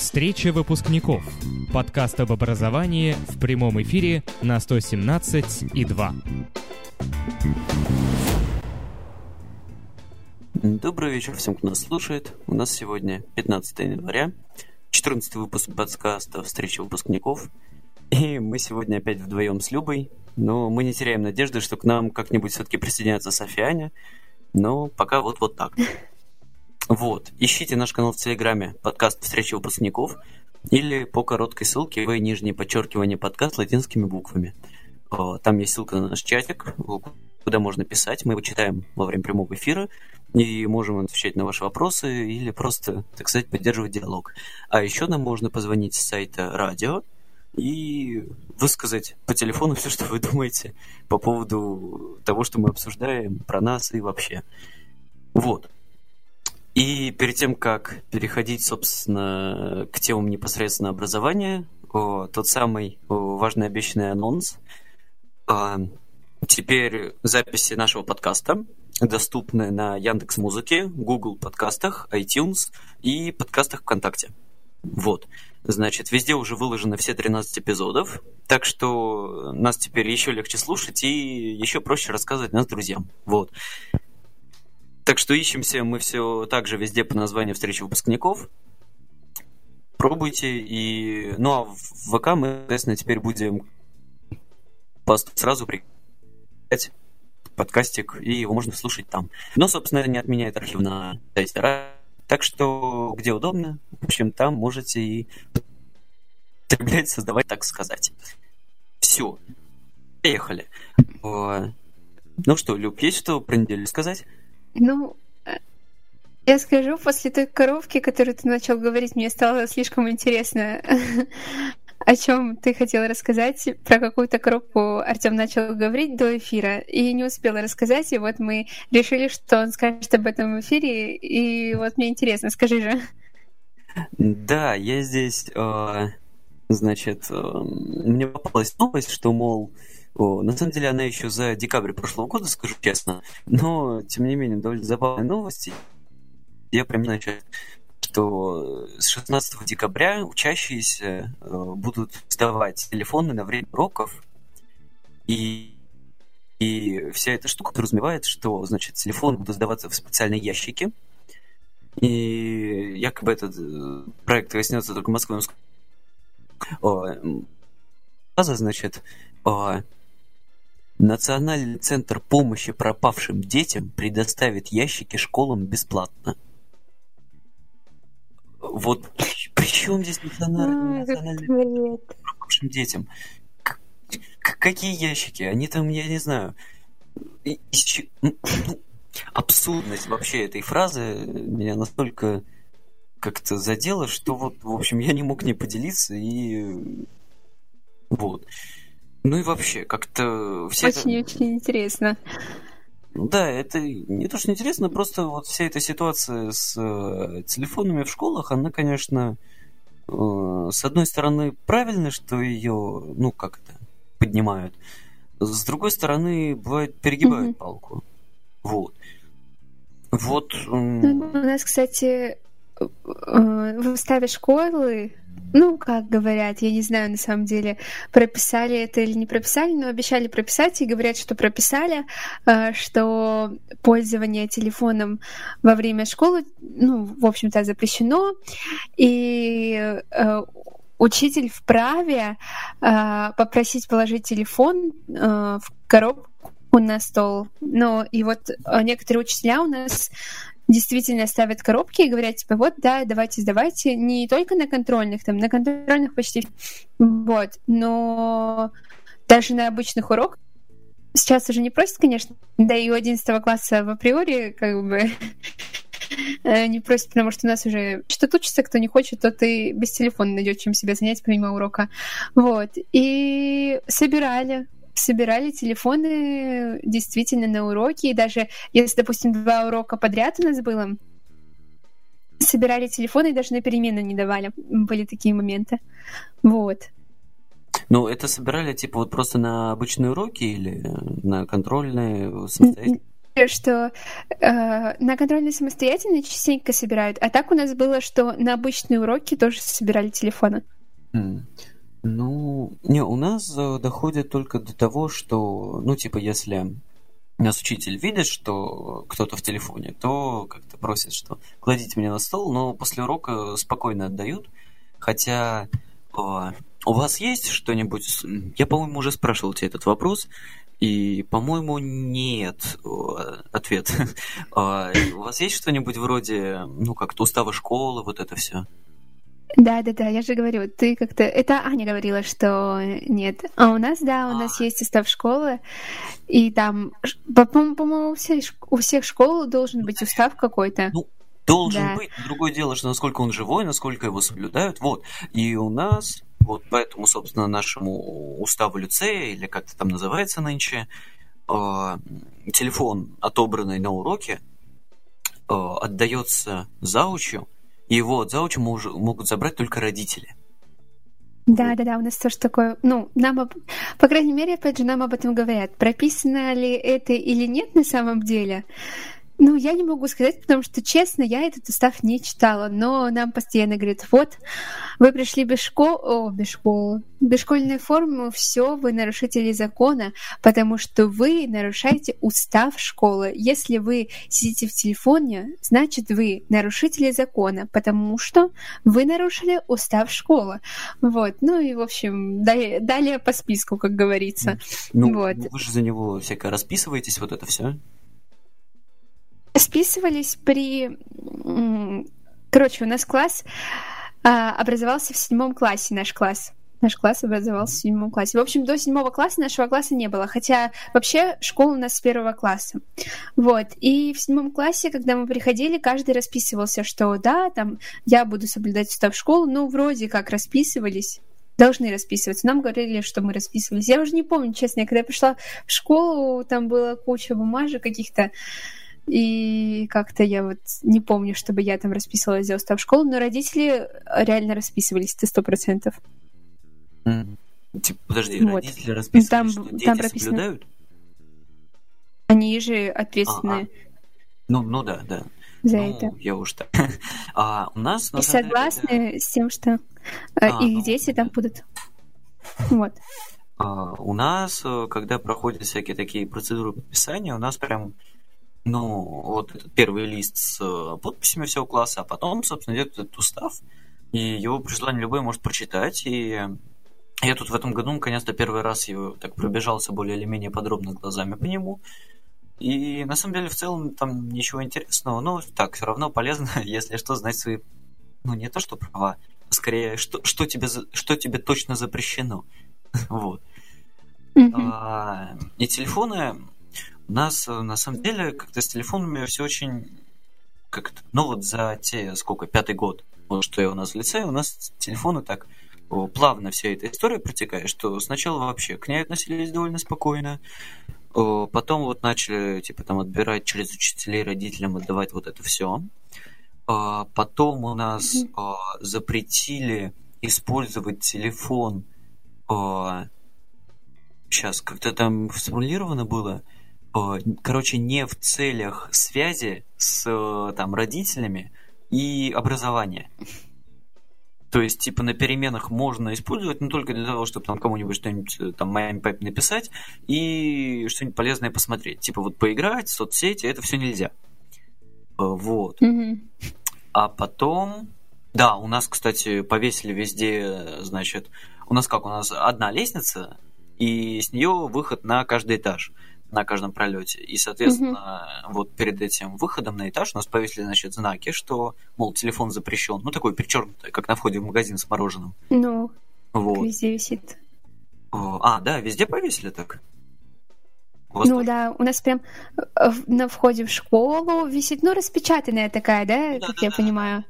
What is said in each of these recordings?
Встреча выпускников. Подкаст об образовании в прямом эфире на 117 и 2. Добрый вечер всем, кто нас слушает. У нас сегодня 15 января, 14 выпуск подкаста «Встреча выпускников». И мы сегодня опять вдвоем с Любой, но мы не теряем надежды, что к нам как-нибудь все-таки присоединятся София Аня, но пока вот, вот так. Вот, ищите наш канал в Телеграме, подкаст «Встреча выпускников», или по короткой ссылке в нижнее подчеркивание подкаст латинскими буквами. Там есть ссылка на наш чатик, куда можно писать, мы его читаем во время прямого эфира, и можем отвечать на ваши вопросы или просто, так сказать, поддерживать диалог. А еще нам можно позвонить с сайта радио и высказать по телефону все, что вы думаете по поводу того, что мы обсуждаем, про нас и вообще. Вот. И перед тем, как переходить, собственно, к темам непосредственно образования, о, тот самый о, важный обещанный анонс. А, теперь записи нашего подкаста доступны на Яндекс Музыке, Google подкастах, iTunes и подкастах ВКонтакте. Вот. Значит, везде уже выложены все 13 эпизодов, так что нас теперь еще легче слушать и еще проще рассказывать нас друзьям. Вот. Так что ищемся мы все так же везде по названию встречи выпускников. Пробуйте. И... Ну а в ВК мы, соответственно, теперь будем сразу приглашать подкастик, и его можно слушать там. Но, собственно, это не отменяет архив на сайте. Так что, где удобно, в общем, там можете и потреблять, создавать, так сказать. Все. Поехали. Ну что, Люб, есть что про неделю сказать? Ну, э, я скажу, после той коровки, которую ты начал говорить, мне стало слишком интересно, о чем ты хотел рассказать. Про какую-то коробку Артем начал говорить до эфира и не успела рассказать. И вот мы решили, что он скажет об этом в эфире. И вот мне интересно, скажи же. Да, я здесь, э, значит, э, мне попалась новость, что, мол, о, на самом деле она еще за декабрь прошлого года, скажу честно, но, тем не менее, довольно забавные новости. Я прям, значит, что с 16 декабря учащиеся э, будут сдавать телефоны на время уроков, и, и вся эта штука подразумевает, что, значит, телефоны будут сдаваться в специальные ящики, и якобы этот э, проект коснется только Москвы. База, значит, Национальный центр помощи пропавшим детям предоставит ящики школам бесплатно. Вот при чем здесь национальный, национальный пропавшим детям? Какие ящики? Они там, я не знаю. Ну, абсурдность вообще этой фразы меня настолько как-то задела, что вот, в общем, я не мог не поделиться и вот. Ну и вообще, как-то все... Очень-очень это... интересно. Ну да, это не то, что интересно, просто вот вся эта ситуация с э, телефонами в школах, она, конечно, э, с одной стороны, правильно, что ее, ну, как это, поднимают. С другой стороны, бывает, перегибают mm-hmm. палку. Вот. Вот. Э... У нас, кстати, э, в уставе школы ну, как говорят, я не знаю, на самом деле, прописали это или не прописали, но обещали прописать и говорят, что прописали, э, что пользование телефоном во время школы, ну, в общем-то, запрещено, и э, учитель вправе э, попросить положить телефон в коробку на стол. Но и вот некоторые учителя у нас действительно ставят коробки и говорят, типа, вот, да, давайте, сдавайте, не только на контрольных, там, на контрольных почти, вот, но даже на обычных уроках сейчас уже не просят, конечно, да и у 11 класса в априори, как бы, не просят, потому что у нас уже что-то учится, кто не хочет, тот и без телефона найдет чем себя занять помимо урока. Вот. И собирали собирали телефоны действительно на уроки, и даже если, допустим, два урока подряд у нас было, собирали телефоны и даже на перемену не давали. Были такие моменты. Вот. Ну, это собирали, типа, вот просто на обычные уроки или на контрольные самостоятельно? что э, на контрольной самостоятельно частенько собирают, а так у нас было, что на обычные уроки тоже собирали телефоны. Mm. Ну, не, у нас э, доходит только до того, что, ну, типа, если нас учитель видит, что кто-то в телефоне, то как-то просит, что кладите меня на стол, но после урока спокойно отдают. Хотя э, у вас есть что-нибудь? Я, по-моему, уже спрашивал тебя этот вопрос. И, по-моему, нет ответ. А, у вас есть что-нибудь вроде, ну, как-то устава школы, вот это все? Да, да, да, я же говорю, ты как-то... Это Аня говорила, что нет. А у нас, да, у нас а. есть устав школы, и там, по-моему, у всех, у всех школ должен быть устав какой-то. Ну, должен да. быть. Другое дело, что насколько он живой, насколько его соблюдают. Вот. И у нас вот поэтому, собственно, нашему уставу лицея, или как это там называется нынче, э, телефон, отобранный на уроке, э, отдается заучу, его мож, могут забрать только родители. Да, да, да, у нас тоже такое, ну, нам, по крайней мере, опять же, нам об этом говорят. Прописано ли это или нет на самом деле, ну, я не могу сказать, потому что, честно, я этот устав не читала, но нам постоянно говорят, вот, вы пришли без школы, о, без школы, без школьной формы, все, вы нарушители закона, потому что вы нарушаете устав школы. Если вы сидите в телефоне, значит, вы нарушители закона, потому что вы нарушили устав школы. Вот, ну и, в общем, далее, далее по списку, как говорится. Ну, вот. вы же за него всякое расписываетесь, вот это все списывались при... Короче, у нас класс а, образовался в седьмом классе, наш класс. Наш класс образовался в седьмом классе. В общем, до седьмого класса нашего класса не было, хотя вообще школа у нас с первого класса. Вот. И в седьмом классе, когда мы приходили, каждый расписывался, что да, там, я буду соблюдать устав школы, ну, вроде как расписывались должны расписываться. Нам говорили, что мы расписывались. Я уже не помню, честно, я когда пришла в школу, там была куча бумажек каких-то, и как-то я вот не помню, чтобы я там расписывалась за устав школы, но родители реально расписывались, это сто процентов. Подожди, вот. родители расписывались, там, что дети там прописано... соблюдают? Они же ответственные. А-а. Ну, ну да, да. За ну, это. Я уж так. а у нас... И согласны деле... с тем, что э, а, их ну, дети там будут. Вот. А, у нас, э, когда проходят всякие такие процедуры подписания, у нас прям ну, вот этот первый лист с э, подписями всего класса, а потом, собственно, идет этот устав, и его при желании любой может прочитать, и я тут в этом году, наконец-то, первый раз его так пробежался более или менее подробно глазами по нему, и на самом деле в целом там ничего интересного, но так, все равно полезно, если что, знать свои, ну, не то что права, а скорее, что, что, тебе, что тебе точно запрещено. вот. А, и телефоны у нас, э, на самом деле, как-то с телефонами все очень... Как -то, ну вот за те, сколько, пятый год, вот что я у нас в лице, у нас телефоны так плавно вся эта история протекает, что сначала вообще к ней относились довольно спокойно, потом вот начали, типа, там, отбирать через учителей, родителям отдавать вот это все. Потом у нас mm-hmm. запретили использовать телефон. Сейчас, как-то там сформулировано было – короче, не в целях связи с э, там родителями и образования. То есть, типа, на переменах можно использовать, но только для того, чтобы там кому-нибудь что-нибудь э, там маме, папе написать и что-нибудь полезное посмотреть. Типа, вот поиграть, соцсети, это все нельзя. Вот. Mm-hmm. А потом... Да, у нас, кстати, повесили везде, значит... У нас как? У нас одна лестница, и с нее выход на каждый этаж на каждом пролете. И, соответственно, угу. вот перед этим выходом на этаж у нас повесили, значит, знаки, что, мол, телефон запрещен. Ну, такой перечеркнутый, как на входе в магазин с мороженым. Ну, вот. везде висит. А, да, везде повесили так? Ну да, у нас прям э, на входе в школу висит, ну, распечатанная такая, да, да как да, я да. понимаю.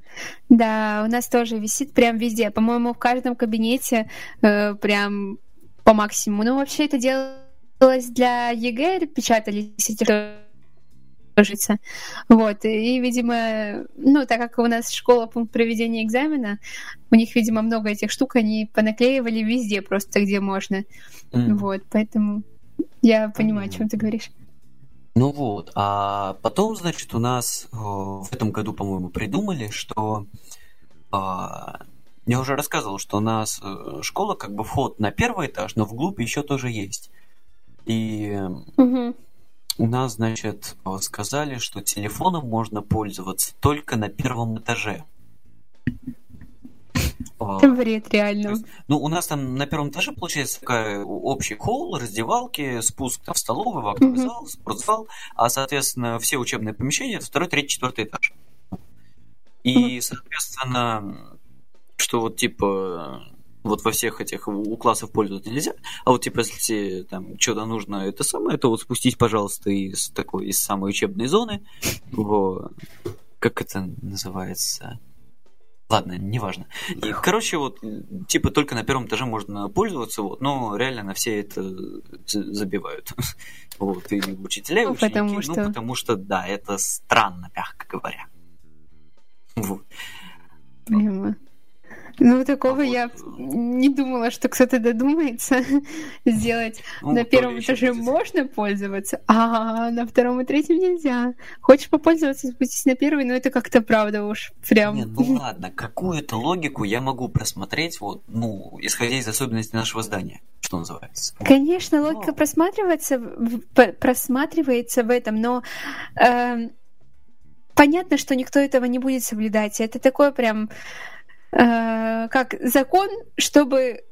Да, у нас тоже висит прям везде. По-моему, в каждом кабинете э, прям по максимуму. Ну, вообще это дело для ЕГЭ печатались эти житься. Вот. И, видимо, ну, так как у нас школа пункт проведения экзамена, у них, видимо, много этих штук, они понаклеивали везде просто, где можно. Mm. Вот, поэтому я понимаю, mm. о чем ты говоришь. Ну вот, а потом, значит, у нас э, в этом году, по-моему, придумали, что э, я уже рассказывал, что у нас э, школа как бы вход на первый этаж, но вглубь еще тоже есть. И угу. у нас, значит, сказали, что телефоном можно пользоваться только на первом этаже. Это бред, реально. Есть, ну, у нас там на первом этаже, получается, такая общий холл, раздевалки, спуск в столовую, в актовый mm-hmm. зал, спортзал, а, соответственно, все учебные помещения это второй, третий, четвертый этаж. И, mm-hmm. соответственно, что вот типа вот во всех этих у классов пользоваться нельзя, а вот типа если там что-то нужно это самое, то вот спустись, пожалуйста, из такой из самой учебной зоны в как это называется Ладно, неважно. И, короче, вот, типа, только на первом этаже можно пользоваться, вот, но реально на все это забивают. Вот, и учителя, и ну, ученики. Потому ну, что... Ну, потому что, да, это странно, мягко говоря. Вот. Прямо. Ну, такого а я вот... не думала, что кто-то додумается сделать. Ну, на первом этаже можно пользоваться, а на втором и третьем нельзя. Хочешь попользоваться, спустись на первый, но это как-то правда уж прям. Не, ну ладно, какую-то логику я могу просмотреть, вот, ну, исходя из особенностей нашего здания, что называется. Конечно, логика но... просматривается, просматривается в этом, но э, понятно, что никто этого не будет соблюдать. Это такое прям э, как закон, чтобы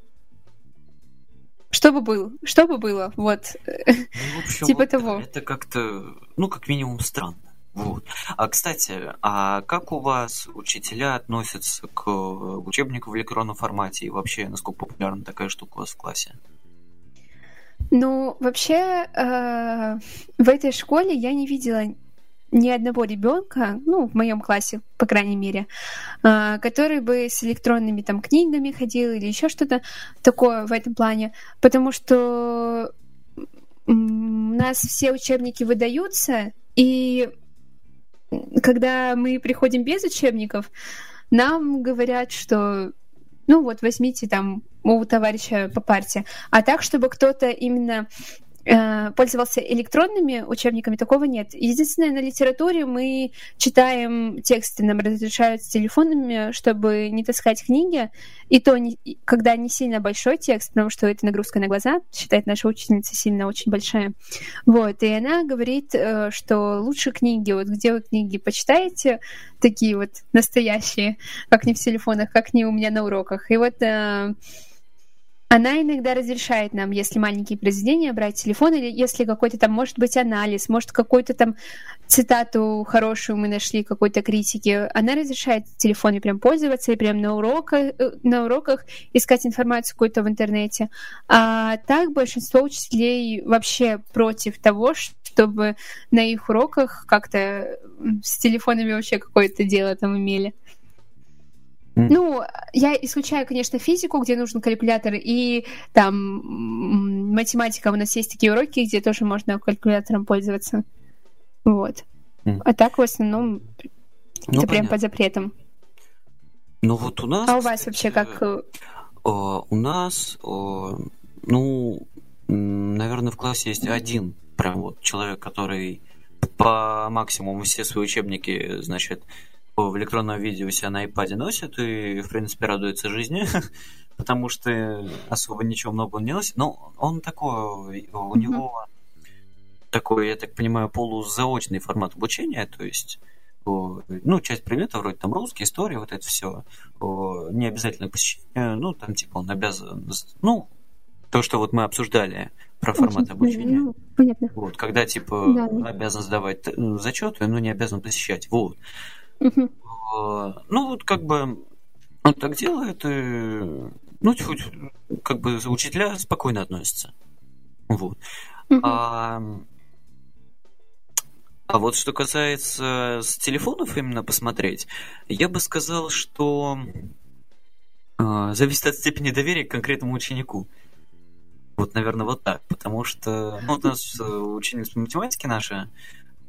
чтобы был, чтобы было, вот, ну, общем, типа вот, того. Это как-то, ну, как минимум странно. Вот. А, кстати, а как у вас учителя относятся к учебнику в электронном формате и вообще, насколько популярна такая штука у вас в классе? Ну, вообще, э, в этой школе я не видела ни одного ребенка, ну, в моем классе, по крайней мере, а, который бы с электронными там книгами ходил или еще что-то такое в этом плане, потому что у нас все учебники выдаются, и когда мы приходим без учебников, нам говорят, что ну вот возьмите там у товарища по парте. А так, чтобы кто-то именно пользовался электронными учебниками, такого нет. Единственное, на литературе мы читаем тексты, нам разрешают с телефонами, чтобы не таскать книги, и то, не, когда не сильно большой текст, потому что это нагрузка на глаза, считает наша учительница сильно очень большая. Вот, и она говорит, э, что лучше книги, вот где вы книги почитаете, такие вот настоящие, как не в телефонах, как не у меня на уроках. И вот э, она иногда разрешает нам, если маленькие произведения, брать телефон, или если какой-то там, может быть, анализ, может, какую-то там цитату хорошую мы нашли, какой-то критики. Она разрешает телефоне прям пользоваться и прям на, уроках, э, на уроках искать информацию какую-то в интернете. А так большинство учителей вообще против того, чтобы на их уроках как-то с телефонами вообще какое-то дело там имели. Ну, я исключаю, конечно, физику, где нужен калькулятор, и там математика, у нас есть такие уроки, где тоже можно калькулятором пользоваться. Вот. Mm. А так в основном ну, это прям под запретом. Ну вот у нас... А у вас вообще как... Э, у нас, ну, наверное, в классе есть один прям вот человек, который по максимуму все свои учебники, значит, в электронном виде у себя на iPad носит и, в принципе, радуется жизни, потому что особо ничего много он не носит. Но он такой, у него такой, я так понимаю, полузаочный формат обучения, то есть ну, часть предметов, вроде там русский, история, вот это все, не обязательно посещение, ну, там, типа, он обязан, ну, то, что вот мы обсуждали про формат обучения. Ну, понятно. Вот, когда, типа, да. обязан сдавать э, зачеты, но не обязан посещать. Вот. Угу. Ну, вот как бы он так делает, и, ну, хоть, как бы учителя спокойно относятся. Вот. Угу. А, а вот что касается с телефонов именно посмотреть, я бы сказал, что э, зависит от степени доверия к конкретному ученику. Вот, наверное, вот так. Потому что ну, у нас ученица математики наша,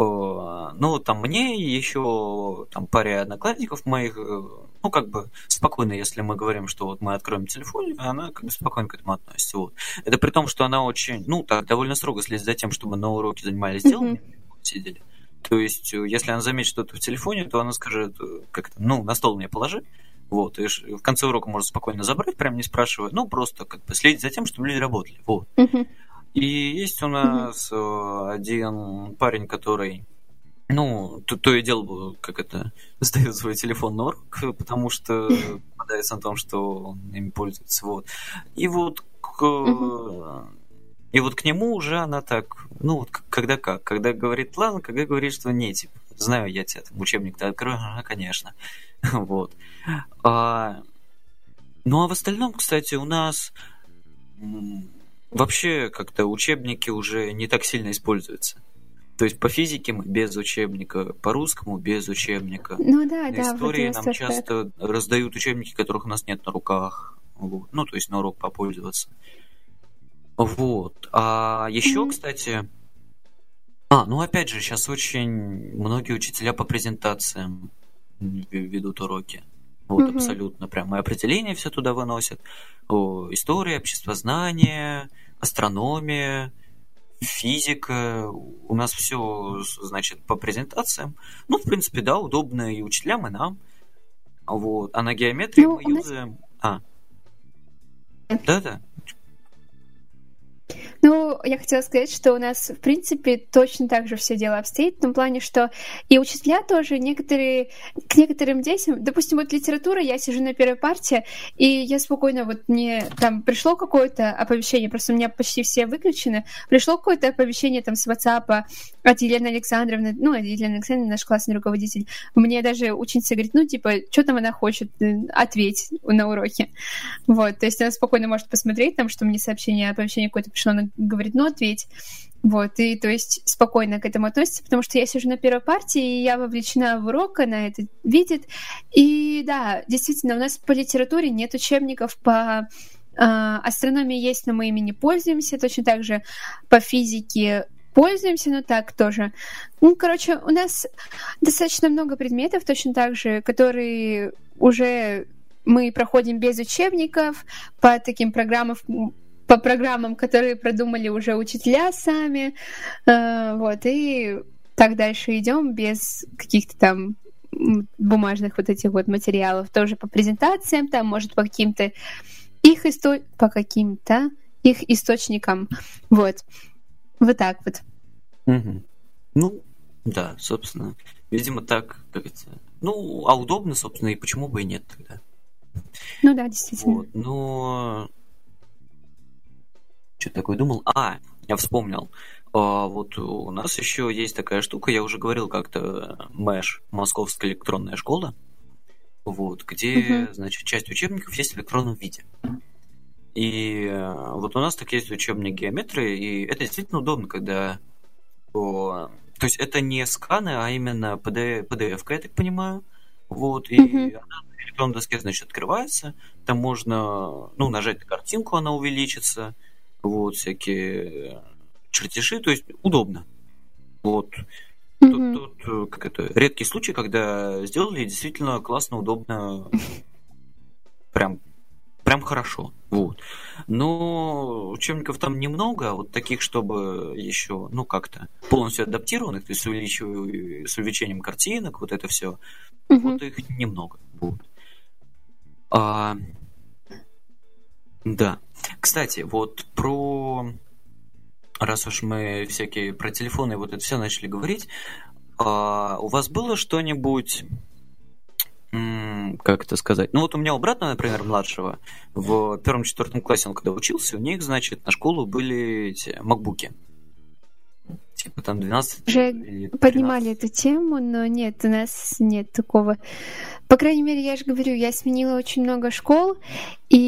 ну, там мне еще там паре одноклассников моих, э, ну, как бы спокойно, если мы говорим, что вот мы откроем телефон, она как бы спокойно к этому относится. Вот. Это при том, что она очень, ну, так, довольно строго следит за тем, чтобы на уроке занимались делами. Mm-hmm. сидели. То есть, э, если она заметит что-то в телефоне, то она скажет, э, как-то, ну, на стол мне положи, вот, и в конце урока можно спокойно забрать, прям не спрашивая, ну, просто как бы следить за тем, чтобы люди работали, вот. Uh-huh. И есть у нас uh-huh. один парень, который ну, то, то и дело, как это, сдает свой телефон на урок, потому что попадается на том, что он им пользуется. Вот. И вот к, и вот к нему уже она так, ну вот когда как, когда говорит ладно, когда говорит, что не, типа, знаю я тебя, там, учебник-то открою, ага, конечно. вот. А, ну а в остальном, кстати, у нас вообще как-то учебники уже не так сильно используются. То есть по физике мы без учебника, по русскому без учебника. Ну да, на да. истории нам часто раздают учебники, которых у нас нет на руках. Вот. Ну, то есть на урок попользоваться. Вот. А еще, mm-hmm. кстати... А, ну опять же, сейчас очень многие учителя по презентациям ведут уроки. Вот, mm-hmm. абсолютно. Прямо и определения все туда выносят. О, история, обществознание, астрономия, физика, у нас все, значит, по презентациям. Ну, в принципе, да, удобно и учителям, и нам. Вот. А на геометрии ну, мы нас... юзаем... А. Да-да. Ну, я хотела сказать, что у нас, в принципе, точно так же все дело обстоит, в том плане, что и учителя тоже некоторые, к некоторым детям, допустим, вот литература, я сижу на первой партии, и я спокойно, вот мне там пришло какое-то оповещение, просто у меня почти все выключены, пришло какое-то оповещение там с WhatsApp от Елены Александровны, ну, Елена Александровна, наш классный руководитель, мне даже ученица говорит, ну, типа, что там она хочет, ответь на уроке. Вот, то есть она спокойно может посмотреть там, что мне сообщение, оповещение какое-то пришло, она говорит, ну, ответь. Вот, и то есть спокойно к этому относится, потому что я сижу на первой партии, и я вовлечена в урок, она это видит. И да, действительно, у нас по литературе нет учебников, по э, астрономии есть, но мы ими не пользуемся, точно так же по физике пользуемся, но так тоже. Ну, короче, у нас достаточно много предметов, точно так же, которые уже мы проходим без учебников, по таким программам, по программам, которые продумали уже учителя сами, э, вот, и так дальше идем без каких-то там бумажных вот этих вот материалов, тоже по презентациям, там, может, по каким-то их исто... по каким-то их источникам, вот. Вот так вот. Угу. Ну, да, собственно. Видимо, так, как это... Ну, а удобно, собственно, и почему бы и нет тогда. Ну да, действительно. Вот, но... Что такое думал? А, я вспомнил. А, вот у нас еще есть такая штука, я уже говорил как-то, МЭШ, Московская электронная школа, вот, где, угу. значит, часть учебников есть в электронном виде. И э, вот у нас так есть учебник геометрии, и это действительно удобно, когда... О, то есть это не сканы, а именно PDF, PDF я так понимаю. Вот, и mm-hmm. она на электронной доске, значит, открывается. Там можно, ну, нажать на картинку, она увеличится. Вот, всякие чертежи, то есть удобно. Вот. Mm-hmm. Тут, тут как это, редкий случай, когда сделали действительно классно, удобно, прям прям хорошо. Вот. Но учебников там немного, вот таких, чтобы еще, ну, как-то полностью адаптированных, то есть с, увеличив... с увеличением картинок, вот это все. Угу. Вот их немного. Вот. А... Да. Кстати, вот про... Раз уж мы всякие про телефоны вот это все начали говорить, а у вас было что-нибудь как это сказать? Ну вот у меня у брата, например, младшего, в первом-четвертом классе он когда учился, у них, значит, на школу были эти макбуки. Типа там 12 Уже поднимали эту тему, но нет, у нас нет такого. По крайней мере, я же говорю, я сменила очень много школ, и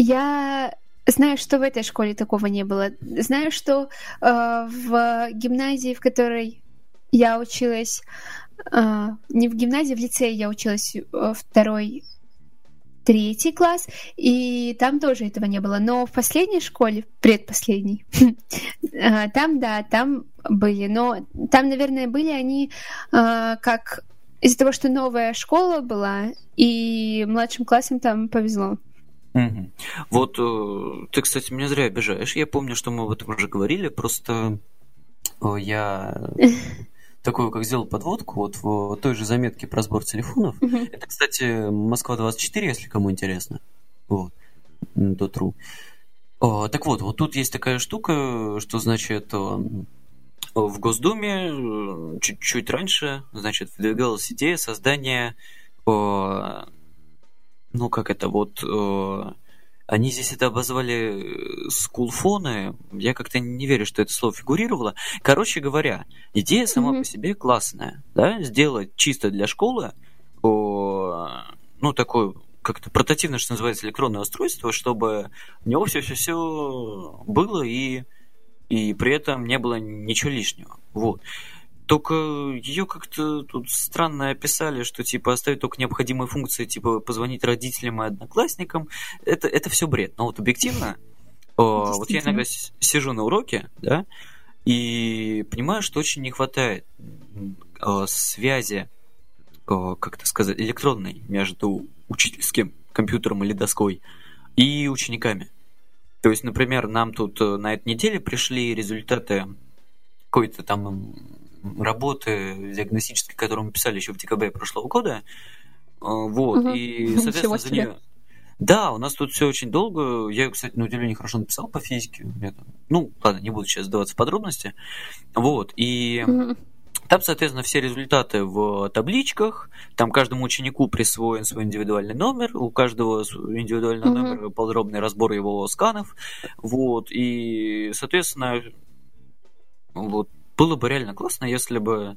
я знаю, что в этой школе такого не было. Знаю, что э, в гимназии, в которой я училась, а, не в гимназии, в лицее я училась э, второй, третий класс, и там тоже этого не было. Но в последней школе, предпоследней, а, там, да, там были. Но там, наверное, были они а, как из-за того, что новая школа была, и младшим классам там повезло. Угу. Вот э, ты, кстати, меня зря обижаешь. Я помню, что мы об этом уже говорили, просто я такую, как сделал подводку, вот в той же заметке про сбор телефонов. Это, кстати, Москва-24, если кому интересно. Вот. .ру. Так вот, вот тут есть такая штука, что значит в Госдуме чуть-чуть раньше, значит, выдвигалась идея создания, ну как это вот, они здесь это обозвали скулфоны. Я как-то не верю, что это слово фигурировало. Короче говоря, идея сама mm-hmm. по себе классная. Да? Сделать чисто для школы о, ну, такое как-то портативное, что называется, электронное устройство, чтобы у него все-все-все было и, и при этом не было ничего лишнего. Вот. Только ее как-то тут странно описали, что типа оставить только необходимые функции, типа позвонить родителям и одноклассникам. Это, это все бред. Но вот объективно, вот я иногда сижу на уроке, да, и понимаю, что очень не хватает связи, как это сказать, электронной между учительским компьютером или доской и учениками. То есть, например, нам тут э, на этой неделе пришли результаты какой-то там работы диагностической, которую мы писали еще в декабре прошлого года. А, вот, угу. и, соответственно, за нее... Да, у нас тут все очень долго. Я, кстати, на удивление хорошо написал по физике. Ну, ладно, не буду сейчас сдаваться в подробности. Вот, и... Угу. Там, соответственно, все результаты в табличках. Там каждому ученику присвоен свой индивидуальный номер. У каждого индивидуальный mm-hmm. номер подробный разбор его сканов. Вот. И, соответственно, вот было бы реально классно, если бы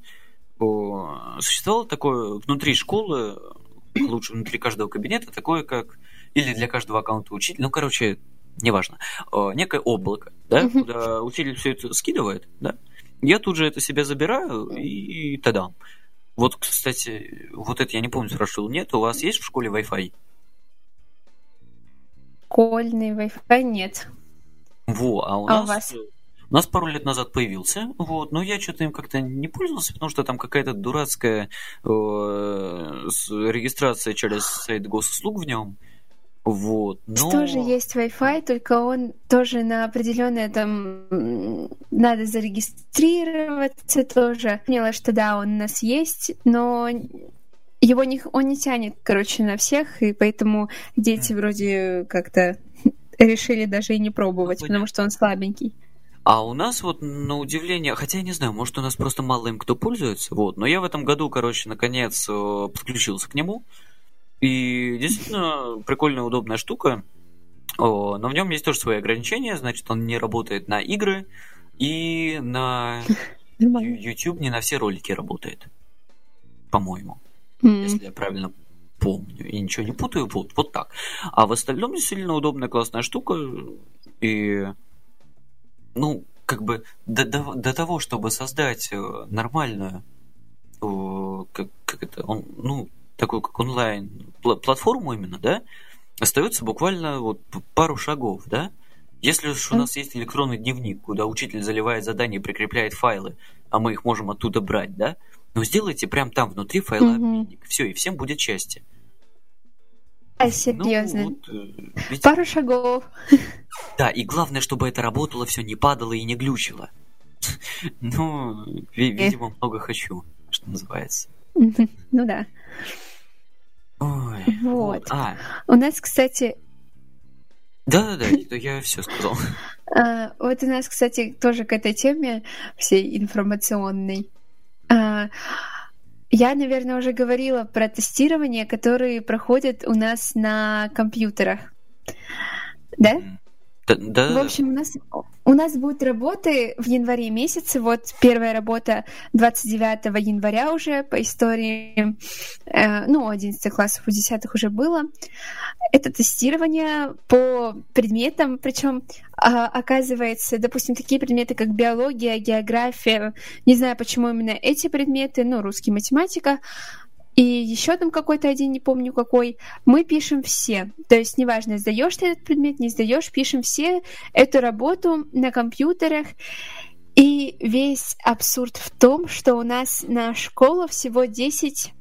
о, существовало такое внутри школы, лучше внутри каждого кабинета, такое как или для каждого аккаунта учителя, ну, короче, неважно, о, некое облако, да, куда учитель все это скидывает, да, я тут же это себе забираю и, и тогда. Вот, кстати, вот это я не помню, спрашивал, нет, у вас есть в школе Wi-Fi? Школьный Wi-Fi нет. Во, а у а нас... У вас? У нас пару лет назад появился, вот, но я что-то им как-то не пользовался, потому что там какая-то дурацкая э, регистрация через сайт госуслуг в нем. Вот, но... Тоже есть Wi-Fi, только он тоже на определенное там надо зарегистрироваться тоже. Поняла, что да, он у нас есть, но его не, он не тянет, короче, на всех, и поэтому дети вроде как-то решили даже и не пробовать, ну, потому что он слабенький. А у нас вот на удивление, хотя я не знаю, может у нас просто мало им кто пользуется, вот, но я в этом году, короче, наконец э, подключился к нему, и действительно прикольная, удобная штука, но в нем есть тоже свои ограничения, значит, он не работает на игры, и на YouTube не на все ролики работает, по-моему, если я правильно помню. И ничего не путаю, вот, вот так. А в остальном действительно удобная, классная штука, и ну, как бы до, до, до того, чтобы создать э, нормальную, как, как это, он, ну, такую как онлайн платформу именно, да, остается буквально вот пару шагов, да. Если уж у нас есть электронный дневник, куда учитель заливает задания и прикрепляет файлы, а мы их можем оттуда брать, да, но сделайте прям там внутри файла обменник. Все, и всем будет счастье. А, серьезно. Ну, вот, э, ведь... Пару шагов. Да, и главное, чтобы это работало, все не падало и не глючило. Ну, видимо, много хочу, что называется. Ну да. Ой, вот. А. У нас, кстати... Да-да-да, я все сказал. А, вот у нас, кстати, тоже к этой теме всей информационной. А, я, наверное, уже говорила про тестирование, которые проходят у нас на компьютерах. Да? Да, в общем, у нас, у нас будут работы в январе месяце. Вот первая работа 29 января уже по истории, э, ну, 11 классов, у 10 уже было. Это тестирование по предметам, причем э, оказывается, допустим, такие предметы, как биология, география, не знаю, почему именно эти предметы, ну, русский, математика, и еще там какой-то один, не помню какой, мы пишем все. То есть неважно, сдаешь ты этот предмет, не сдаешь, пишем все эту работу на компьютерах. И весь абсурд в том, что у нас на школу всего 10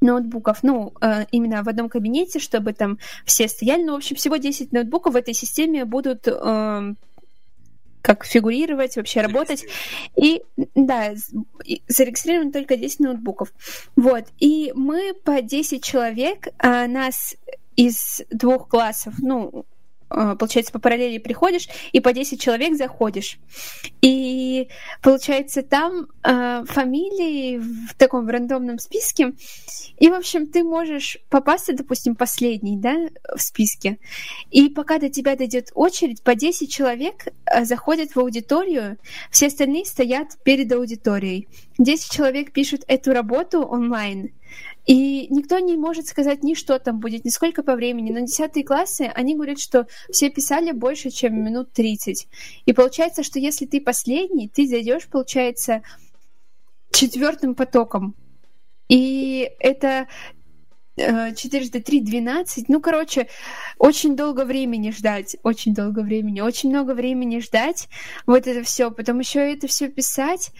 ноутбуков, ну, э, именно в одном кабинете, чтобы там все стояли. Ну, в общем, всего 10 ноутбуков в этой системе будут э, как фигурировать, вообще работать. И да, зарегистрировано только 10 ноутбуков. Вот. И мы по 10 человек, а нас из двух классов, ну, получается, по параллели приходишь, и по 10 человек заходишь. И получается, там э, фамилии в таком рандомном списке. И, в общем, ты можешь попасться, допустим, последний, да, в списке. И пока до тебя дойдет очередь, по 10 человек э, заходят в аудиторию, все остальные стоят перед аудиторией. 10 человек пишут эту работу онлайн, и никто не может сказать ни что там будет, ни сколько по времени. Но десятые классы, они говорят, что все писали больше, чем минут 30. И получается, что если ты последний, ты зайдешь, получается, четвертым потоком. И это 4 3 12. Ну, короче, очень долго времени ждать, очень долго времени, очень много времени ждать вот это все, потом еще это все писать.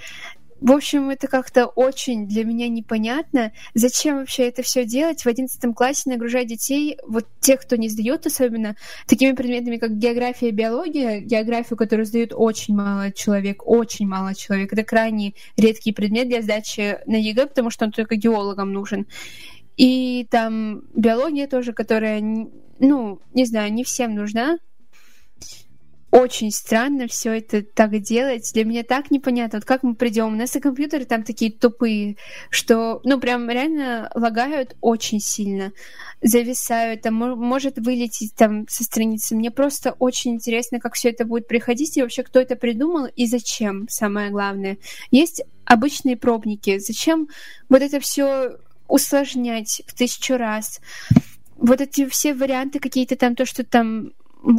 В общем, это как-то очень для меня непонятно. Зачем вообще это все делать в одиннадцатом классе, нагружать детей, вот тех, кто не сдает особенно, такими предметами, как география и биология, географию, которую сдают очень мало человек, очень мало человек. Это крайне редкий предмет для сдачи на ЕГЭ, потому что он только геологам нужен. И там биология тоже, которая, ну, не знаю, не всем нужна, очень странно все это так делать. Для меня так непонятно, вот как мы придем. У нас и компьютеры там такие тупые, что, ну, прям реально лагают очень сильно, зависают, там может вылететь там со страницы. Мне просто очень интересно, как все это будет приходить и вообще кто это придумал и зачем, самое главное. Есть обычные пробники. Зачем вот это все усложнять в тысячу раз? Вот эти все варианты какие-то там, то, что там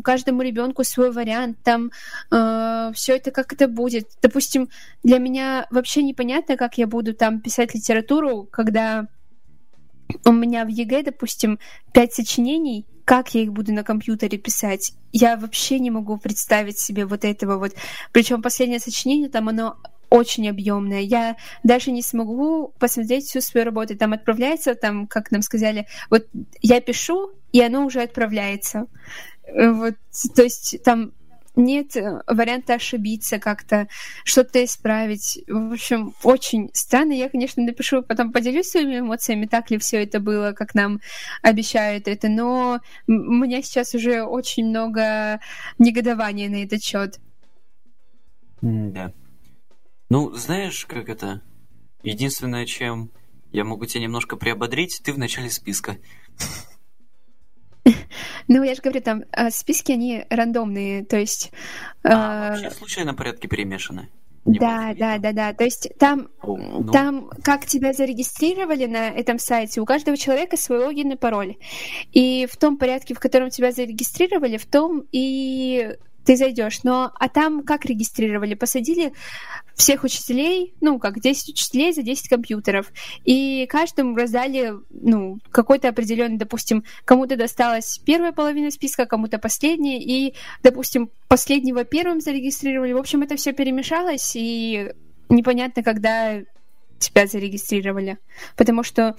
каждому ребенку свой вариант, там э, все это как это будет. Допустим, для меня вообще непонятно, как я буду там писать литературу, когда у меня в ЕГЭ, допустим, пять сочинений, как я их буду на компьютере писать, я вообще не могу представить себе вот этого вот. Причем последнее сочинение там оно очень объемная. Я даже не смогу посмотреть всю свою работу. Там отправляется, там, как нам сказали, вот я пишу, и оно уже отправляется. Э, вот, то есть там нет э, варианта ошибиться как-то, что-то исправить. В общем, очень странно. Я, конечно, напишу, потом поделюсь своими эмоциями, так ли все это было, как нам обещают это, но у меня сейчас уже очень много негодования на этот счет. Да. Ну, знаешь, как это? Единственное, чем я могу тебя немножко приободрить, ты в начале списка. Ну, я же говорю, там а, списки, они рандомные, то есть... А, вообще в случайном порядке перемешаны. Не да, да, да, да. То есть там, О, ну... там, как тебя зарегистрировали на этом сайте, у каждого человека свой логин и пароль. И в том порядке, в котором тебя зарегистрировали, в том и ты зайдешь. Но а там как регистрировали? Посадили всех учителей, ну, как 10 учителей за 10 компьютеров. И каждому раздали, ну, какой-то определенный, допустим, кому-то досталась первая половина списка, кому-то последняя, и, допустим, последнего первым зарегистрировали. В общем, это все перемешалось, и непонятно, когда тебя зарегистрировали. Потому что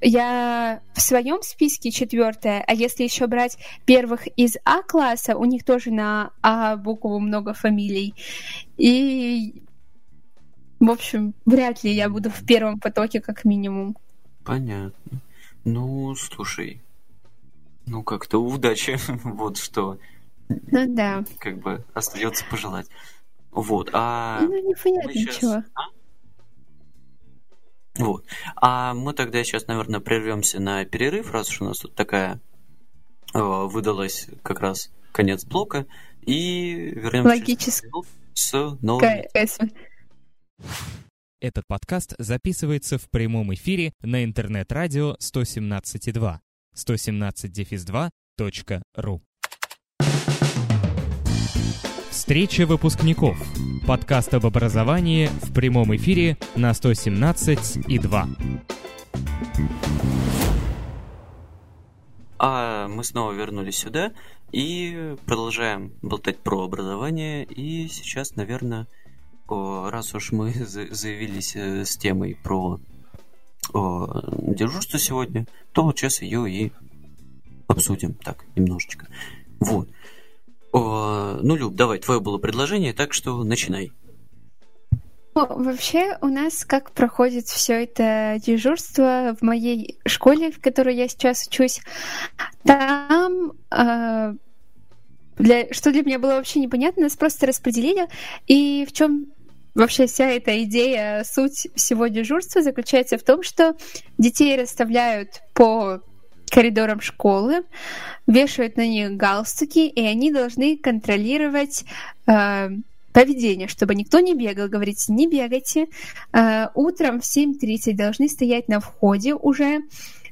я в своем списке четвертая, а если еще брать первых из А класса, у них тоже на А букву много фамилий. И, в общем, вряд ли я буду в первом потоке как минимум. Понятно. Ну, слушай, ну как-то удачи, вот что. Ну да. Как бы остается пожелать. Вот, а... Ну, непонятно сейчас... ничего. А? Вот. А мы тогда сейчас, наверное, прервемся на перерыв, раз уж у нас тут такая э, выдалась как раз конец блока, и вернемся Логически. с новым. Этот подкаст записывается в прямом эфире на интернет-радио 117.2 117-2.ру Встреча выпускников. Подкаст об образовании в прямом эфире на 117 и 2. А мы снова вернулись сюда и продолжаем болтать про образование. И сейчас, наверное, раз уж мы заявились э, с темой про дежурство сегодня, то вот сейчас ее и обсудим так немножечко. Вот. О, ну, Люб, давай, твое было предложение, так что начинай. Вообще у нас как проходит все это дежурство в моей школе, в которой я сейчас учусь. Там э, для, что для меня было вообще непонятно, нас просто распределили. И в чем вообще вся эта идея, суть всего дежурства заключается в том, что детей расставляют по коридорам школы, вешают на них галстуки, и они должны контролировать э, поведение, чтобы никто не бегал. Говорите, не бегайте. Э, утром в 7.30 должны стоять на входе уже,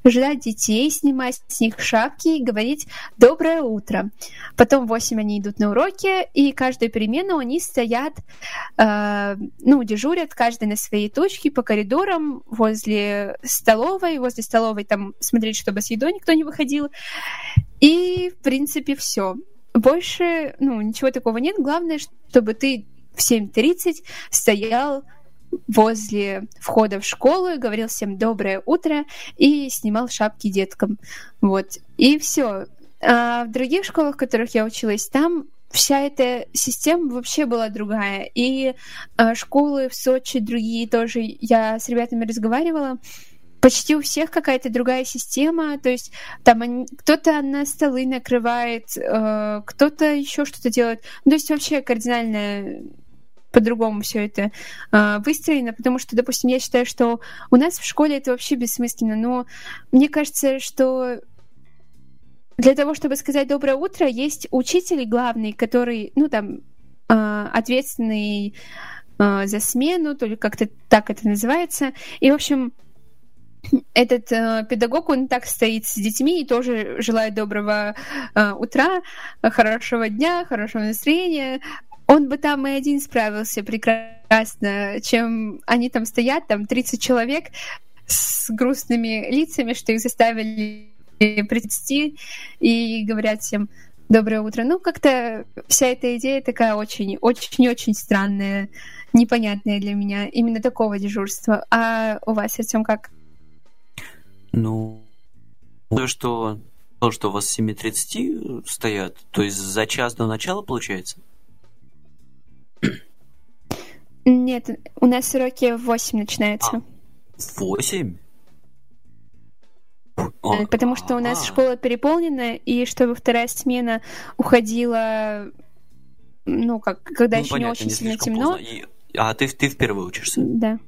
ждать детей, снимать с них шапки и говорить «доброе утро». Потом в 8 они идут на уроки, и каждую перемену они стоят, э, ну, дежурят, каждый на своей точке по коридорам возле столовой, возле столовой там смотреть, чтобы с едой никто не выходил. И, в принципе, все. Больше, ну, ничего такого нет. Главное, чтобы ты в 7.30 стоял возле входа в школу говорил всем доброе утро и снимал шапки деткам. Вот. И все. А в других школах, в которых я училась, там вся эта система вообще была другая. И а, школы в Сочи, другие тоже, я с ребятами разговаривала, почти у всех какая-то другая система, то есть там кто-то на столы накрывает, э, кто-то еще что-то делает. Ну, то есть вообще кардинально по-другому все это э, выстроено, потому что, допустим, я считаю, что у нас в школе это вообще бессмысленно, но мне кажется, что для того, чтобы сказать доброе утро, есть учитель главный, который, ну там, э, ответственный э, за смену, то ли как-то так это называется. И, в общем, этот э, педагог, он так стоит с детьми и тоже желает доброго э, утра, хорошего дня, хорошего настроения. Он бы там и один справился прекрасно, чем они там стоят, там 30 человек с грустными лицами, что их заставили прийти и говорят всем доброе утро. Ну, как-то вся эта идея такая очень-очень-очень странная, непонятная для меня, именно такого дежурства. А у вас, Артем, как? Ну, то, что то, что у вас с 7.30 стоят, то есть за час до начала получается? Нет, у нас уроки в 8 начинаются. А, в 8? А, Потому что у нас а. школа переполнена, и чтобы вторая смена уходила, ну, как, когда ну, еще понятно, не очень не сильно темно. И... А ты, ты впервые учишься? Да.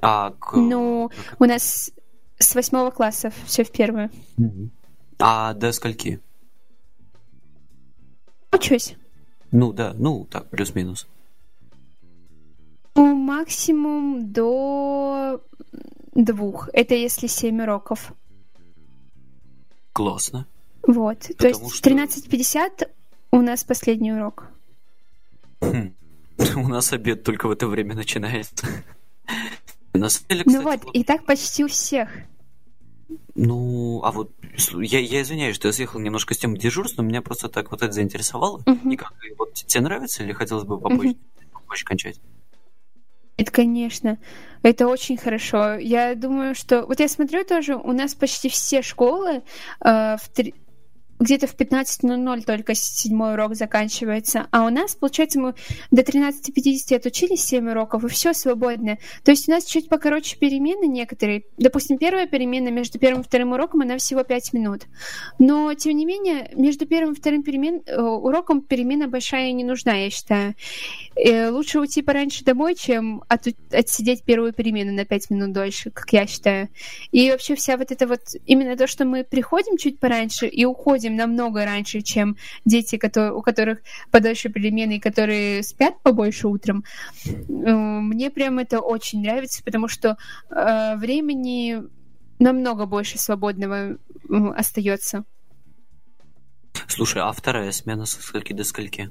А, к... Ну, у нас с восьмого класса все в первую. А до скольки? Учусь. Ну да, ну так, плюс-минус. Ну, максимум до двух. Это если семь уроков. Классно. Вот. Потому То есть что... 13.50 у нас последний урок. Хм. У нас обед только в это время начинается. На деле, ну кстати, ну вот, вот, и так почти у всех. Ну, а вот я, я извиняюсь, что я съехал немножко с темы дежурства, но меня просто так вот это заинтересовало. Uh-huh. И как вот тебе нравится или хотелось бы попозже, uh-huh. попозже кончать? Это, конечно, это очень хорошо. Я думаю, что... Вот я смотрю тоже, у нас почти все школы э, в три где-то в 15.00 только седьмой урок заканчивается, а у нас, получается, мы до 13.50 отучились 7 уроков, и все свободно. То есть у нас чуть покороче перемены некоторые. Допустим, первая перемена между первым и вторым уроком, она всего 5 минут. Но, тем не менее, между первым и вторым перемен, э, уроком перемена большая не нужна, я считаю. И э, лучше уйти пораньше домой, чем от, отсидеть первую перемену на 5 минут дольше, как я считаю. И вообще вся вот это вот, именно то, что мы приходим чуть пораньше и уходим уходим намного раньше, чем дети, которые, у которых подольше перемены, которые спят побольше утром. Э, мне прям это очень нравится, потому что э, времени намного больше свободного остается. Слушай, а вторая смена со скольки до скольки?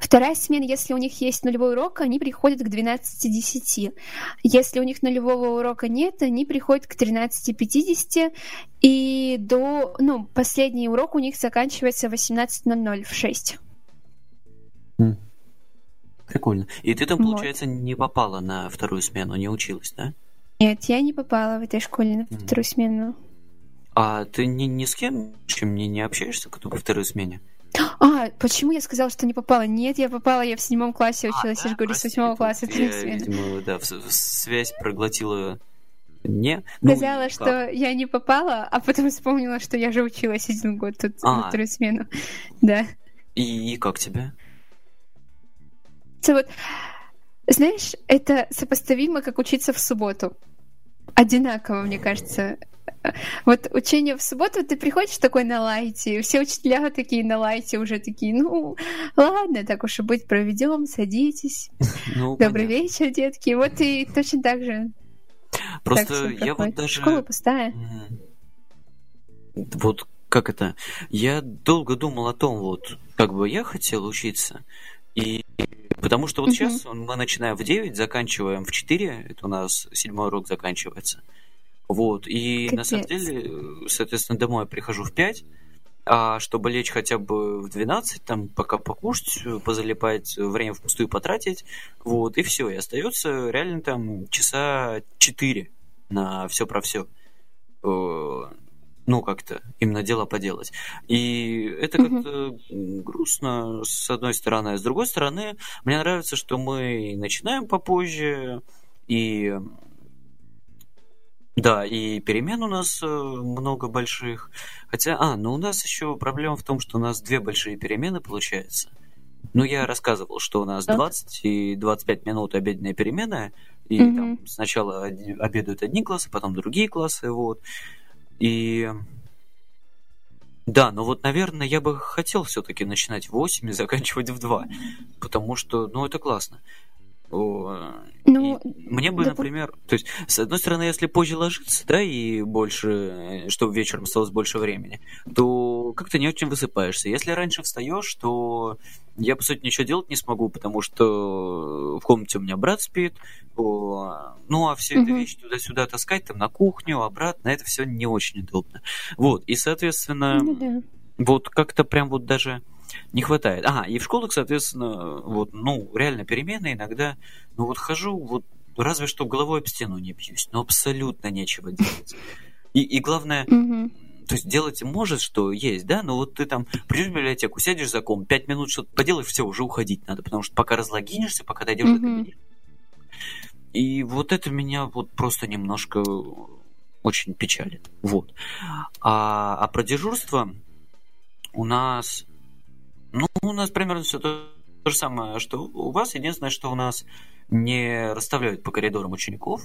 Вторая смена, если у них есть нулевой урок, они приходят к 12.10. Если у них нулевого урока нет, они приходят к 13.50. И до, ну, последний урок у них заканчивается в 18.00 в 6. Прикольно. И ты там, получается, вот. не попала на вторую смену, не училась, да? Нет, я не попала в этой школе на вторую смену. А ты ни, ни с кем, чем не, не общаешься, кто во второй смене? А, почему я сказала, что не попала? Нет, я попала, я в седьмом классе а, училась, а, я же говорю, с восьмого класса. Я, видимо, да, связь проглотила не. Ну, Сказала, ну, что я не попала, а потом вспомнила, что я же училась один год тут а. на вторую смену. Да. И, и как тебе? Это вот, знаешь, это сопоставимо, как учиться в субботу. Одинаково, мне кажется. Вот учение в субботу, ты приходишь такой на лайте, все учителя такие на лайте уже такие, ну, ладно, так уж и быть, проведем, садитесь. Ну, Добрый понятно. вечер, детки. Вот и точно так же. Просто я вот даже... Школа пустая. Вот как это? Я долго думал о том, вот, как бы я хотел учиться, и потому что вот сейчас мы начинаем в 9, заканчиваем в 4, это у нас седьмой урок заканчивается. Вот, и Капец. на самом деле, соответственно, домой я прихожу в 5, а чтобы лечь хотя бы в 12, там, пока покушать, позалипать, время впустую потратить, вот, и все, и остается реально там часа 4 на все про все. Ну, как-то именно дела поделать. И это как-то грустно, с одной стороны. А с другой стороны, мне нравится, что мы начинаем попозже, и да, и перемен у нас э, много больших. Хотя, а, ну у нас еще проблема в том, что у нас две большие перемены получается. Ну, я рассказывал, что у нас 20 и 25 минут обеденная перемена, и mm-hmm. там сначала обедают одни классы, потом другие классы, вот. И да, но вот, наверное, я бы хотел все-таки начинать в 8 и заканчивать в 2, потому что, ну, это классно. Ну, мне бы, да, например, то есть, с одной стороны, если позже ложиться, да, и больше, чтобы вечером осталось больше времени, то как-то не очень высыпаешься. Если раньше встаешь, то я, по сути, ничего делать не смогу, потому что в комнате у меня брат спит, ну, а все угу. эти вещи туда-сюда таскать, там, на кухню, обратно, это все не очень удобно. Вот, и, соответственно, ну, да. вот как-то прям вот даже не хватает. Ага, и в школах, соответственно, вот, ну, реально перемены иногда, ну, вот хожу, вот, разве что головой об стену не бьюсь, но абсолютно нечего делать. И, и главное, то есть делать может, что есть, да, но вот ты там придешь в библиотеку, сядешь за ком, пять минут что-то поделаешь, все, уже уходить надо, потому что пока разлогинишься, пока дойдешь до кабинета. И вот это меня вот просто немножко очень печалит. Вот. А, а про дежурство у нас ну, у нас примерно все то, то же самое, что у вас. Единственное, что у нас не расставляют по коридорам учеников.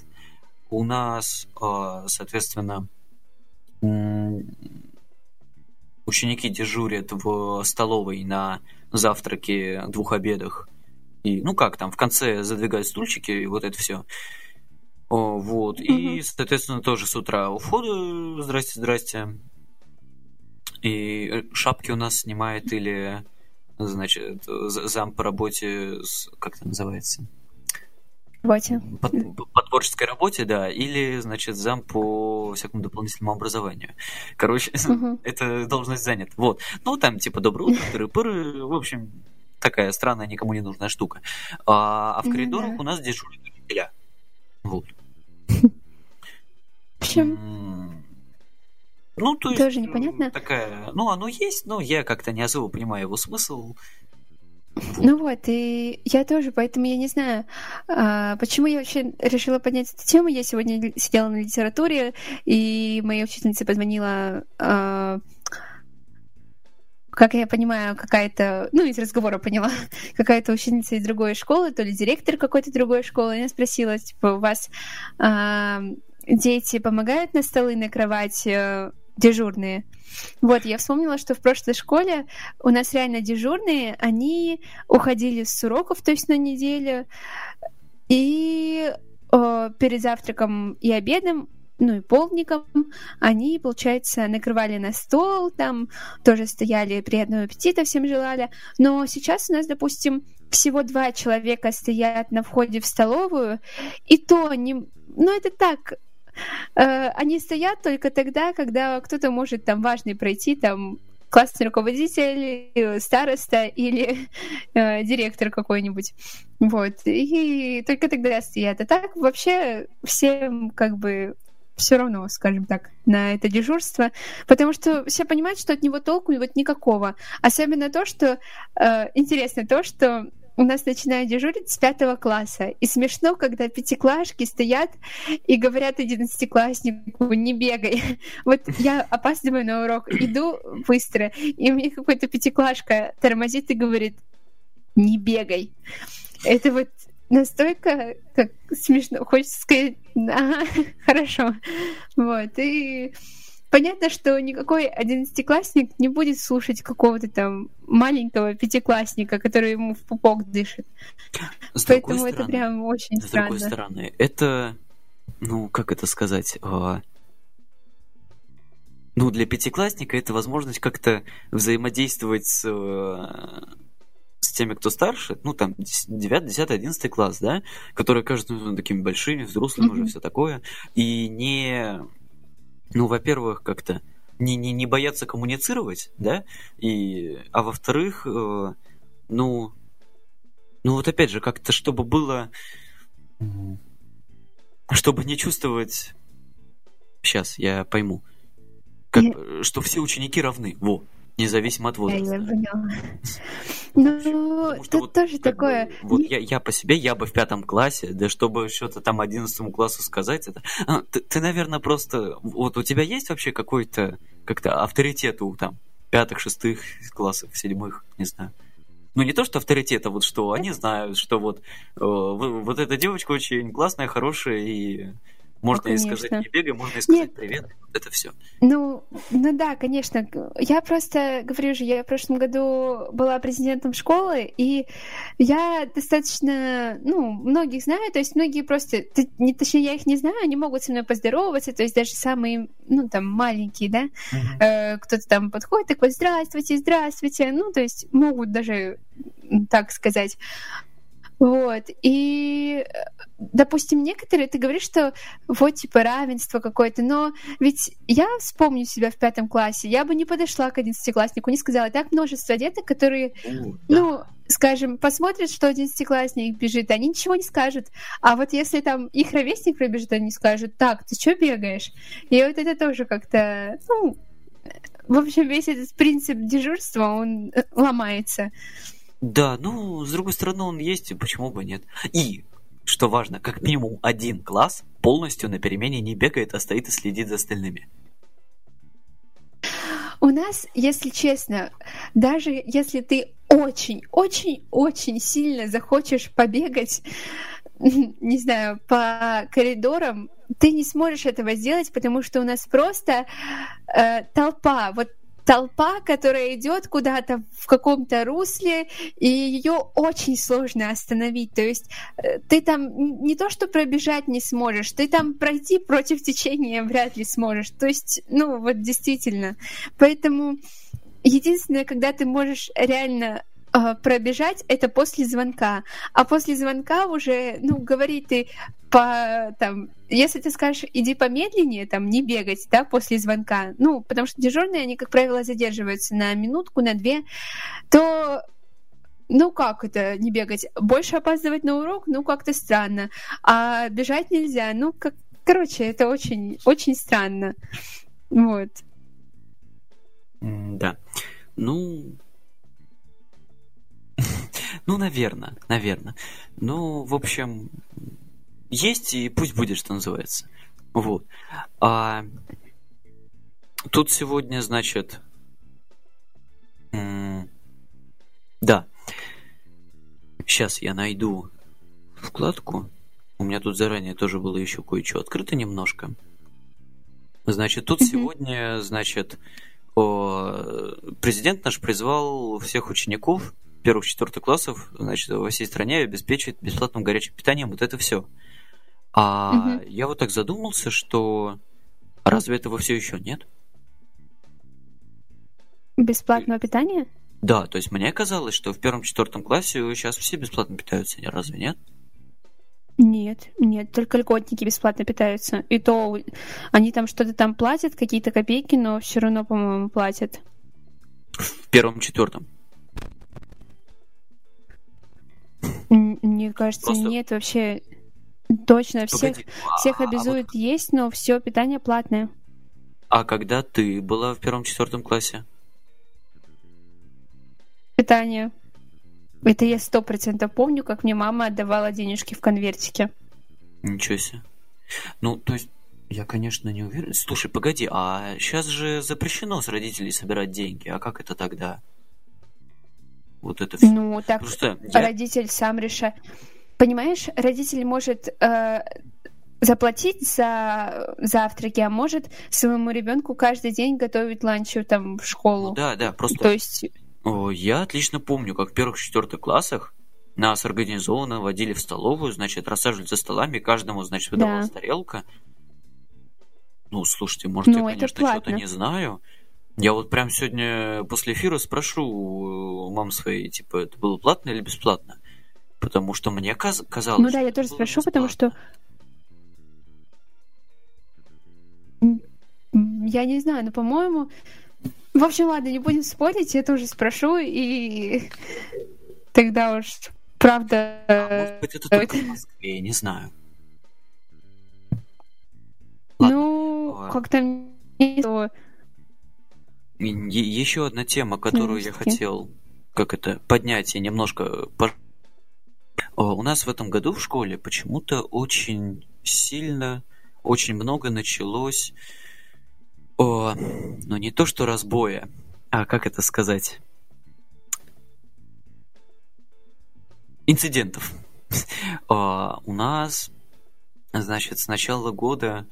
У нас, а, соответственно, ученики дежурят в столовой на завтраке, двух обедах. И, ну как там, в конце задвигают стульчики, и вот это все. Вот. И, соответственно, тоже с утра у входа здрасте, здрасте. И шапки у нас снимает или значит, зам по работе, с, как это называется? Работе. По, по творческой работе, да, или, значит, зам по всякому дополнительному образованию. Короче, угу. эта должность занята. Вот. Ну, там, типа, доброе утро, тыры-пыры, в общем, такая странная, никому не нужная штука. А, а в коридорах ну, да. у нас дежурят учителя. Вот. В общем, ну, то есть... Тоже непонятно. Такая... Ну, оно есть, но я как-то не особо понимаю его смысл. Ну вот, и я тоже, поэтому я не знаю, а, почему я вообще решила поднять эту тему. Я сегодня сидела на литературе, и моя учительница позвонила, а, как я понимаю, какая-то, ну, из разговора поняла, какая-то ученица из другой школы, то ли директор какой-то другой школы. Она спросила, типа, у вас а, дети помогают на столы накрывать э, дежурные. Вот, я вспомнила, что в прошлой школе у нас реально дежурные, они уходили с уроков, то есть на неделю, и э, перед завтраком и обедом ну и полдником, они, получается, накрывали на стол, там тоже стояли, приятного аппетита всем желали. Но сейчас у нас, допустим, всего два человека стоят на входе в столовую, и то не... Ну, это так, они стоят только тогда, когда кто-то может там важный пройти, там классный руководитель, староста или э, директор какой-нибудь. Вот. И только тогда стоят. А так вообще всем как бы все равно, скажем так, на это дежурство, потому что все понимают, что от него толку вот никакого. Особенно то, что э, интересно то, что у нас начинают дежурить с пятого класса. И смешно, когда пятиклашки стоят и говорят одиннадцатикласснику, не бегай. Вот я опаздываю на урок, иду быстро, и мне какой-то пятиклашка тормозит и говорит, не бегай. Это вот настолько как смешно, хочется сказать, ага, хорошо. Вот, и понятно, что никакой одиннадцатиклассник не будет слушать какого-то там маленького пятиклассника, который ему в пупок дышит. С Поэтому стороны, это прям очень с странно. С другой стороны, это, ну, как это сказать, а... ну, для пятиклассника это возможность как-то взаимодействовать с с теми, кто старше, ну, там, 9, 10, 11 класс, да, которые кажутся ну, такими большими, взрослыми mm-hmm. уже, все такое, и не, ну, во-первых, как-то не, не, не бояться коммуницировать, да, и, а во-вторых, э, ну, ну, вот опять же, как-то, чтобы было, чтобы не чувствовать, сейчас, я пойму, как, что все ученики равны, во, Независимо от возраста. Ну, тут тоже такое... Вот я, я по себе, я бы в пятом классе, да чтобы что-то там одиннадцатому классу сказать, это... А, ты, наверное, просто... Вот у тебя есть вообще какой-то как-то авторитет у там пятых, шестых классов, седьмых, не знаю. Ну, не то, что авторитет, а вот что они знают, что вот, э, вот эта девочка очень классная, хорошая, и можно ну, и сказать не бегай, можно и сказать Нет. привет. Это все. Ну, ну да, конечно. Я просто говорю же, я в прошлом году была президентом школы, и я достаточно, ну, многих знаю, то есть многие просто, не, точнее, я их не знаю, они могут со мной поздороваться, то есть даже самые, ну, там, маленькие, да, uh-huh. э, кто-то там подходит, такой, здравствуйте, здравствуйте, ну, то есть могут даже так сказать. Вот. И, допустим, некоторые, ты говоришь, что вот, типа, равенство какое-то, но ведь я вспомню себя в пятом классе, я бы не подошла к одиннадцатикласснику, не сказала, так множество деток, которые, О, да. ну, скажем, посмотрят, что одиннадцатиклассник бежит, они ничего не скажут. А вот если там их ровесник пробежит, они скажут, так, ты что бегаешь? И вот это тоже как-то, ну, в общем, весь этот принцип дежурства, он э, ломается. Да, ну, с другой стороны, он есть, почему бы нет. И, что важно, как минимум один класс полностью на перемене не бегает, а стоит и следит за остальными. У нас, если честно, даже если ты очень-очень-очень сильно захочешь побегать, не знаю, по коридорам, ты не сможешь этого сделать, потому что у нас просто э, толпа. Вот толпа, которая идет куда-то в каком-то русле, и ее очень сложно остановить. То есть э, ты там не то, что пробежать не сможешь, ты там пройти против течения вряд ли сможешь. То есть, ну вот действительно. Поэтому единственное, когда ты можешь реально пробежать это после звонка. А после звонка уже, ну, говорить ты по там, если ты скажешь, иди помедленнее, там, не бегать, да, после звонка, ну, потому что дежурные, они, как правило, задерживаются на минутку, на две, то ну как это не бегать? Больше опаздывать на урок? Ну как-то странно. А бежать нельзя. Ну как... Короче, это очень, очень странно. Вот. Да. Ну, ну, наверное, наверное. Ну, в общем, есть и пусть будет, что называется. Вот. А, тут сегодня, значит... да. Сейчас я найду вкладку. У меня тут заранее тоже было еще кое-что открыто немножко. Значит, тут сегодня, значит, президент наш призвал всех учеников первых-четвертых классов, значит, во всей стране обеспечивает бесплатным горячим питанием вот это все. А угу. я вот так задумался, что разве этого все еще нет? Бесплатного питания? Да, то есть мне казалось, что в первом-четвертом классе сейчас все бесплатно питаются, разве нет? Нет, нет, только льготники бесплатно питаются. И то они там что-то там платят, какие-то копейки, но все равно, по-моему, платят. В первом-четвертом. Мне кажется, Просто... нет вообще. Точно, всех, а, всех обязуют а вот... есть, но все питание платное. А когда ты была в первом-четвертом классе? Питание. Это я сто процентов помню, как мне мама отдавала денежки в конвертике. Ничего себе. Ну, то есть, я, конечно, не уверен. Слушай, погоди, а сейчас же запрещено с родителей собирать деньги. А как это тогда? Вот это все. Ну, так Просто я... родитель сам решает. Понимаешь, родитель может э, заплатить за завтраки, а может своему ребенку каждый день готовить ланчу там в школу. Ну, да, да, просто. То есть. Я отлично помню, как в первых-четвертых классах нас организованно водили в столовую, значит, рассаживали за столами, каждому, значит, выдавалась да. тарелка. Ну, слушайте, может, ну, я, конечно, что-то не знаю. Я вот прям сегодня после эфира спрошу у мам своей, типа, это было платно или бесплатно? Потому что мне каз- казалось... Ну да, я тоже спрошу, бесплатно. потому что Я не знаю, но, по-моему... В общем, ладно, не будем спорить, я тоже спрошу, и тогда уж правда... А, может быть, это только в Москве, я не знаю. Ну, ладно. Как-то... Еще одна тема, которую я хотел, как это, поднять и немножко... У нас в этом году в школе почему-то очень сильно, очень много началось о, ну не то что разбоя, а как это сказать? Инцидентов. У нас, значит, с начала года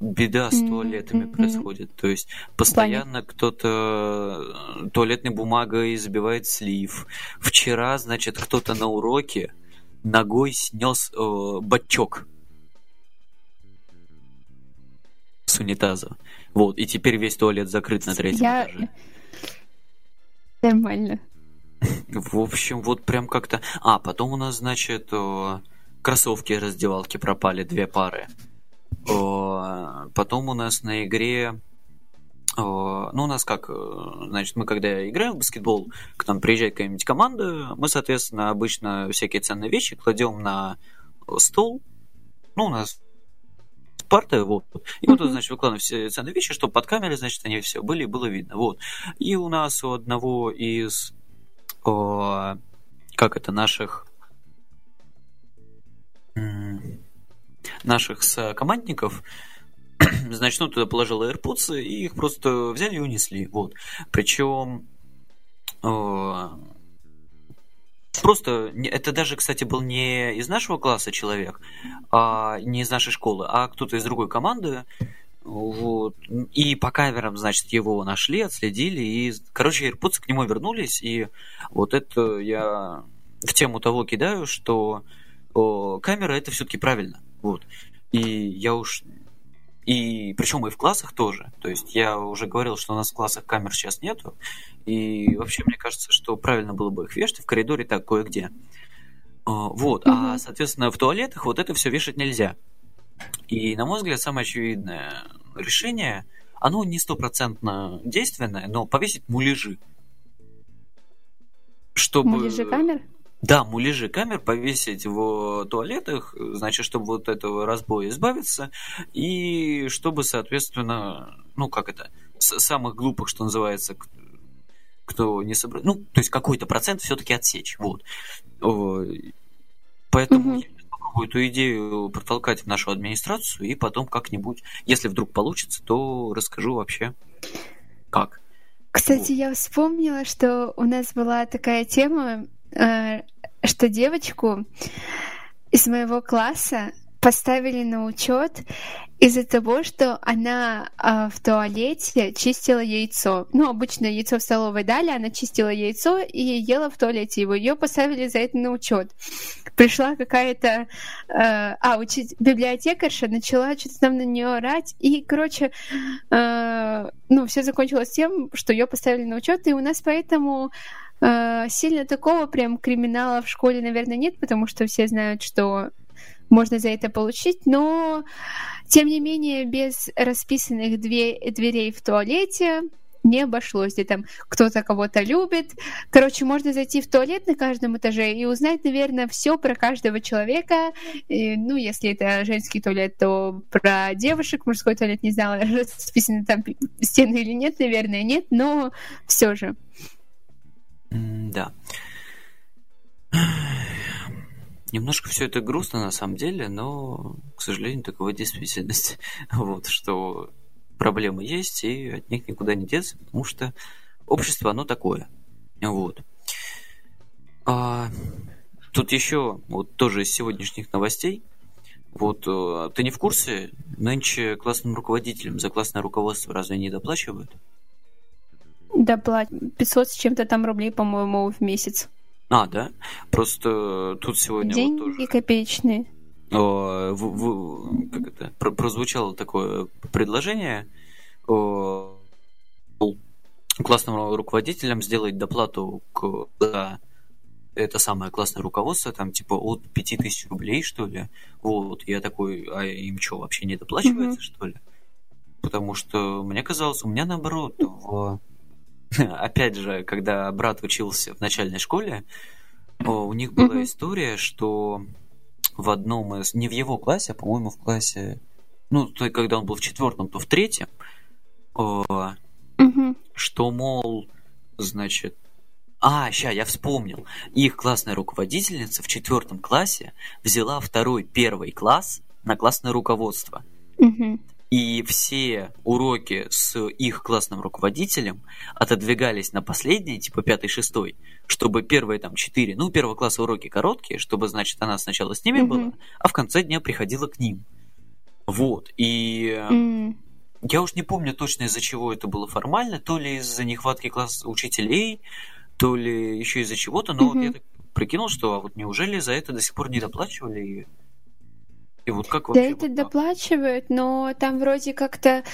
беда с туалетами mm-hmm. происходит. То есть постоянно кто-то э, туалетной бумагой забивает слив. Вчера, значит, кто-то на уроке ногой снес э, бачок с унитаза. Вот, и теперь весь туалет закрыт на третьем Я... этаже. Нормально. В общем, вот прям как-то... А, потом у нас, значит, кроссовки раздевалки пропали, две пары. Потом у нас на игре... Ну, у нас как, значит, мы когда играем в баскетбол, к нам приезжает какая-нибудь команда, мы, соответственно, обычно всякие ценные вещи кладем на стол. Ну, у нас парты, вот. И вот, значит, выкладываем все ценные вещи, чтобы под камерой, значит, они все были, было видно, вот. И у нас у одного из, о, как это, наших наших командников значит, ну, туда положил AirPods, и их просто взяли и унесли, вот. Причем Просто это даже, кстати, был не из нашего класса человек, а не из нашей школы, а кто-то из другой команды. Вот. И по камерам, значит, его нашли, отследили, и, короче, AirPods к нему вернулись, и вот это я в тему того кидаю, что камера это все-таки правильно. Вот. И я уж и причем и в классах тоже. То есть я уже говорил, что у нас в классах камер сейчас нету. И вообще мне кажется, что правильно было бы их вешать в коридоре так кое-где. А, вот. Mm-hmm. А, соответственно, в туалетах вот это все вешать нельзя. И, на мой взгляд, самое очевидное решение, оно не стопроцентно действенное, но повесить муляжи. Чтобы... Муляжи камер? Да, муляжи камер повесить в туалетах, значит, чтобы вот этого разбоя избавиться, и чтобы, соответственно, ну, как это, самых глупых, что называется, кто не собрал, ну, то есть какой-то процент все-таки отсечь, вот. Поэтому угу. я попробую эту идею протолкать в нашу администрацию, и потом как-нибудь, если вдруг получится, то расскажу вообще, как. Кстати, вот. я вспомнила, что у нас была такая тема, что девочку из моего класса поставили на учет из-за того, что она э, в туалете чистила яйцо. Ну, обычно яйцо в столовой дали, она чистила яйцо и ела в туалете его. Ее поставили за это на учет. Пришла какая-то, э, а, учить библиотекарша, начала что-то там на нее орать, и, короче, э, ну, все закончилось тем, что ее поставили на учет, и у нас поэтому Э, сильно такого прям криминала в школе, наверное, нет, потому что все знают, что можно за это получить, но тем не менее без расписанных две, дверей в туалете не обошлось, где там кто-то кого-то любит. Короче, можно зайти в туалет на каждом этаже и узнать, наверное, все про каждого человека. И, ну, если это женский туалет, то про девушек, мужской туалет не знала, расписаны там стены или нет, наверное, нет, но все же. Да. Немножко все это грустно на самом деле, но, к сожалению, такова действительность. Вот, что проблемы есть, и от них никуда не деться, потому что общество, оно такое. Вот. А, тут еще, вот тоже из сегодняшних новостей, вот, э, ты не в курсе, нынче классным руководителям за классное руководство разве не доплачивают? Доплатят. 500 с чем-то там рублей, по-моему, в месяц. А, да? Просто тут сегодня Деньги вот тоже... копеечные. О, в, в, как это, про, прозвучало такое предложение о, классным руководителям сделать доплату к, за это самое классное руководство, там типа от 5000 рублей, что ли. Вот, я такой, а им что, вообще не доплачивается, mm-hmm. что ли? Потому что мне казалось, у меня наоборот, в опять же, когда брат учился в начальной школе, у них была mm-hmm. история, что в одном из... Не в его классе, а, по-моему, в классе... Ну, то, когда он был в четвертом, то в третьем. Mm-hmm. Что, мол, значит... А, ща, я вспомнил. Их классная руководительница в четвертом классе взяла второй первый класс на классное руководство. Mm-hmm. И все уроки с их классным руководителем отодвигались на последние, типа пятый, шестой, чтобы первые там четыре, ну, первого класса уроки короткие, чтобы, значит, она сначала с ними mm-hmm. была, а в конце дня приходила к ним. Вот. И mm-hmm. я уж не помню точно из-за чего это было формально, то ли из-за нехватки класс учителей, то ли еще из-за чего-то, но mm-hmm. вот я так прикинул, что а вот неужели за это до сих пор не доплачивали? И вот как вообще? Да это вот доплачивают, но там вроде как-то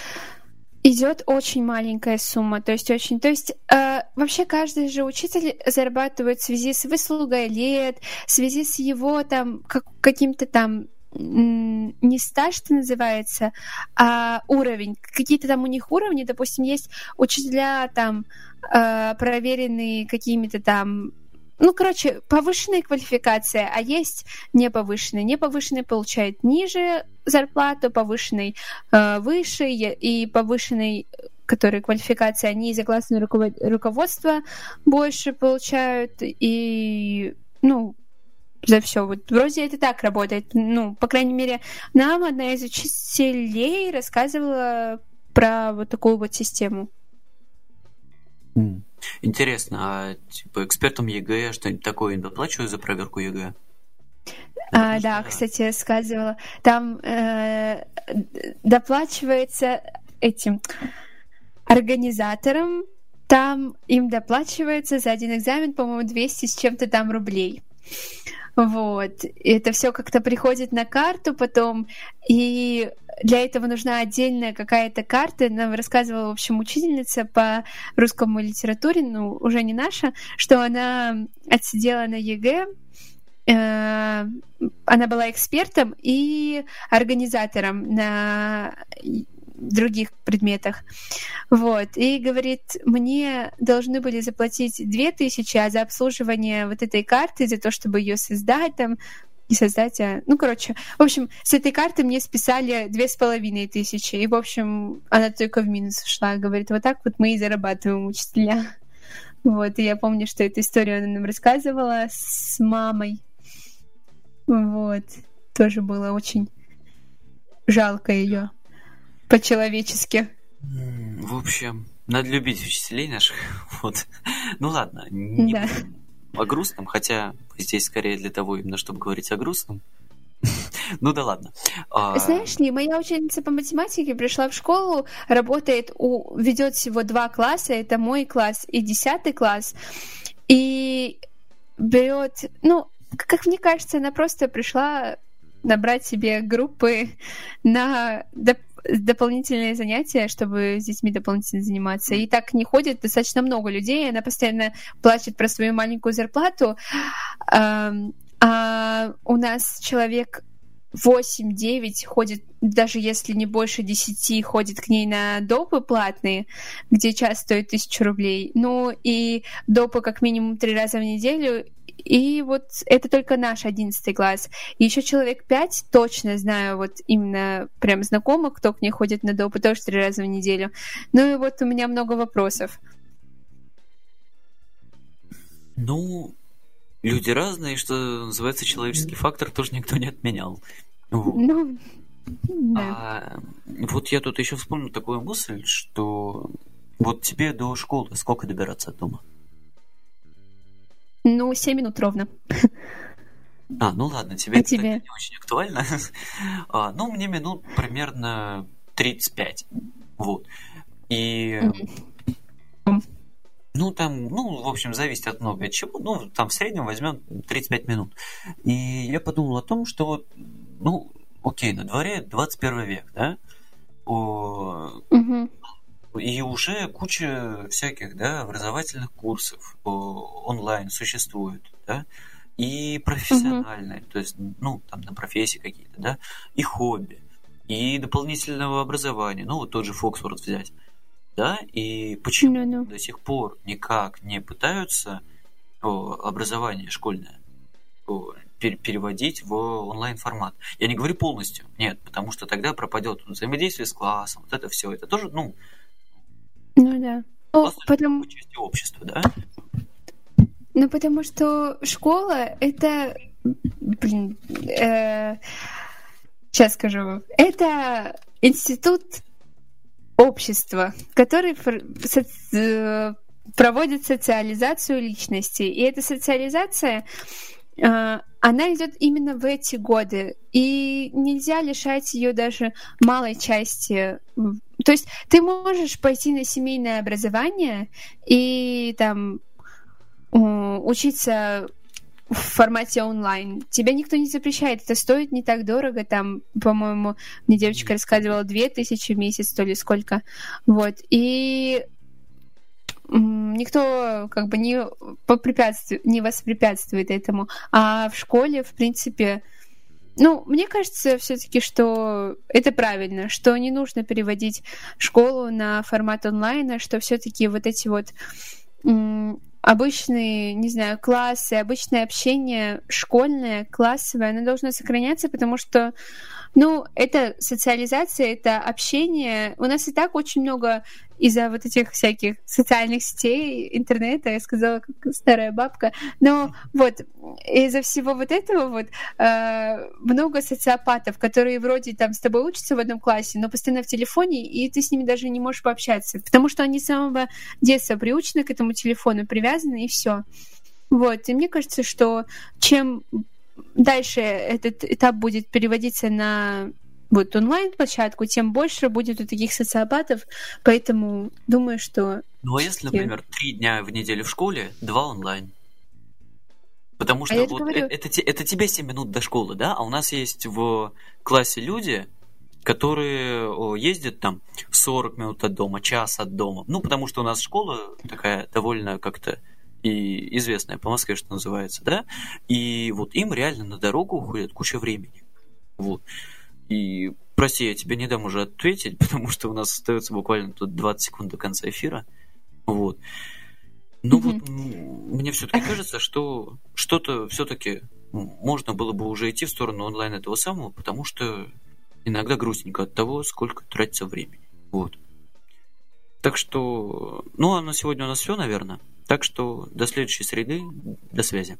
идет очень маленькая сумма, то есть очень, то есть э, вообще каждый же учитель зарабатывает в связи с выслугой лет, в связи с его там как, каким-то там не стаж, что называется, а уровень. Какие-то там у них уровни, допустим, есть учителя там э, проверенные какими-то там ну, короче, повышенная квалификация, а есть неповышенная. Неповышенный получает ниже зарплату, повышенный э, выше, и повышенный которые квалификация, они из-за классного руководства больше получают, и, ну, за все. Вот вроде это так работает. Ну, по крайней мере, нам одна из учителей рассказывала про вот такую вот систему. Интересно, а типа экспертам ЕГЭ что-нибудь такое доплачивают за проверку ЕГЭ? А, да, кстати, рассказывала. Там э, доплачивается этим организаторам, там им доплачивается за один экзамен, по-моему, 200 с чем-то там рублей. Вот. И это все как-то приходит на карту потом, и для этого нужна отдельная какая-то карта. Нам рассказывала, в общем, учительница по русскому литературе, ну, уже не наша, что она отсидела на ЕГЭ, она была экспертом и организатором на других предметах. Вот. И говорит, мне должны были заплатить 2000, а за обслуживание вот этой карты, за то, чтобы ее создать, там, не создать. Ну, короче, в общем, с этой карты мне списали две с половиной тысячи. И, в общем, она только в минус ушла. Говорит, вот так вот мы и зарабатываем учителя. Вот, и я помню, что эту историю она нам рассказывала с мамой. Вот. Тоже было очень жалко ее по-человечески. В общем, надо любить учителей наших. Вот. Ну ладно, не да. О грустном, хотя здесь скорее для того, именно чтобы говорить о грустном. Ну да ладно. А, Знаешь ли, моя ученица по математике пришла в школу, работает у, ведет всего два класса, это мой класс и десятый класс, и берет, ну, как мне кажется, она просто пришла набрать себе группы на дополнительные занятия, чтобы с детьми дополнительно заниматься. И так не ходит достаточно много людей. Она постоянно плачет про свою маленькую зарплату. А у нас человек 8-9 ходит, даже если не больше 10, ходит к ней на допы платные, где час стоит 1000 рублей. Ну и допы как минимум три раза в неделю. И вот это только наш одиннадцатый класс. И еще человек пять точно знаю, вот именно прям знакомых, кто к ней ходит на допы, тоже три раза в неделю. Ну и вот у меня много вопросов. Ну, люди разные, что называется, человеческий фактор тоже никто не отменял. Вот. Ну, да. А, вот я тут еще вспомнил такую мысль, что вот тебе до школы сколько добираться от дома? Ну, 7 минут ровно. А, ну ладно, тебе а это тебе? не очень актуально. а, ну, мне минут примерно 35. Вот. И... Ну, там, ну, в общем, зависит от много от чего. Ну, там в среднем возьмем 35 минут. И я подумал о том, что вот, ну, окей, на дворе 21 век, да? О, угу. И уже куча всяких, да, образовательных курсов онлайн существует, да? И профессиональные, угу. то есть, ну, там, на профессии какие-то, да? И хобби, и дополнительного образования. Ну, вот тот же Фоксфорд взять да, и почему no, no. до сих пор никак не пытаются о, образование школьное о, пер переводить в онлайн формат. Я не говорю полностью, нет, потому что тогда пропадет взаимодействие с классом, вот это все, это тоже, ну, ну да. Ну, потому... части общества, да? Ну, потому что школа это, блин, э, сейчас скажу, это институт общества, который э, проводит социализацию личности. И эта социализация, э, она идет именно в эти годы. И нельзя лишать ее даже малой части. То есть ты можешь пойти на семейное образование и там учиться в формате онлайн. Тебя никто не запрещает. Это стоит не так дорого. Там, по-моему, мне девочка рассказывала две тысячи в месяц, то ли сколько. Вот. И никто как бы не, попрепятствует, не воспрепятствует этому. А в школе, в принципе, ну, мне кажется все-таки, что это правильно, что не нужно переводить школу на формат онлайна, что все-таки вот эти вот обычные, не знаю, классы, обычное общение школьное, классовое, оно должно сохраняться, потому что ну, это социализация, это общение. У нас и так очень много из-за вот этих всяких социальных сетей, интернета, я сказала, как старая бабка. Но вот из-за всего вот этого вот э, много социопатов, которые вроде там с тобой учатся в одном классе, но постоянно в телефоне, и ты с ними даже не можешь пообщаться, потому что они с самого детства приучены к этому телефону, привязаны, и все. Вот, и мне кажется, что чем дальше этот этап будет переводиться на вот онлайн-площадку, тем больше будет у таких социопатов, поэтому думаю, что... Ну а если, например, три дня в неделю в школе, два онлайн? Потому а что а вот это, это, это тебе 7 минут до школы, да? А у нас есть в классе люди, которые ездят там 40 минут от дома, час от дома. Ну, потому что у нас школа такая довольно как-то и известная по Москве, что называется, да, и вот им реально на дорогу уходит куча времени. Вот. И прости, я тебе не дам уже ответить, потому что у нас остается буквально тут 20 секунд до конца эфира. Вот. Но mm-hmm. вот мне все-таки кажется, что что-то все-таки можно было бы уже идти в сторону онлайн этого самого, потому что иногда грустненько от того, сколько тратится времени. Вот. Так что, ну а на сегодня у нас все, наверное. Так что до следующей среды. До связи.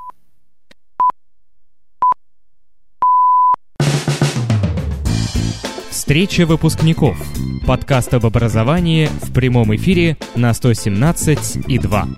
Встреча выпускников. Подкаст об образовании в прямом эфире на 117 и 2.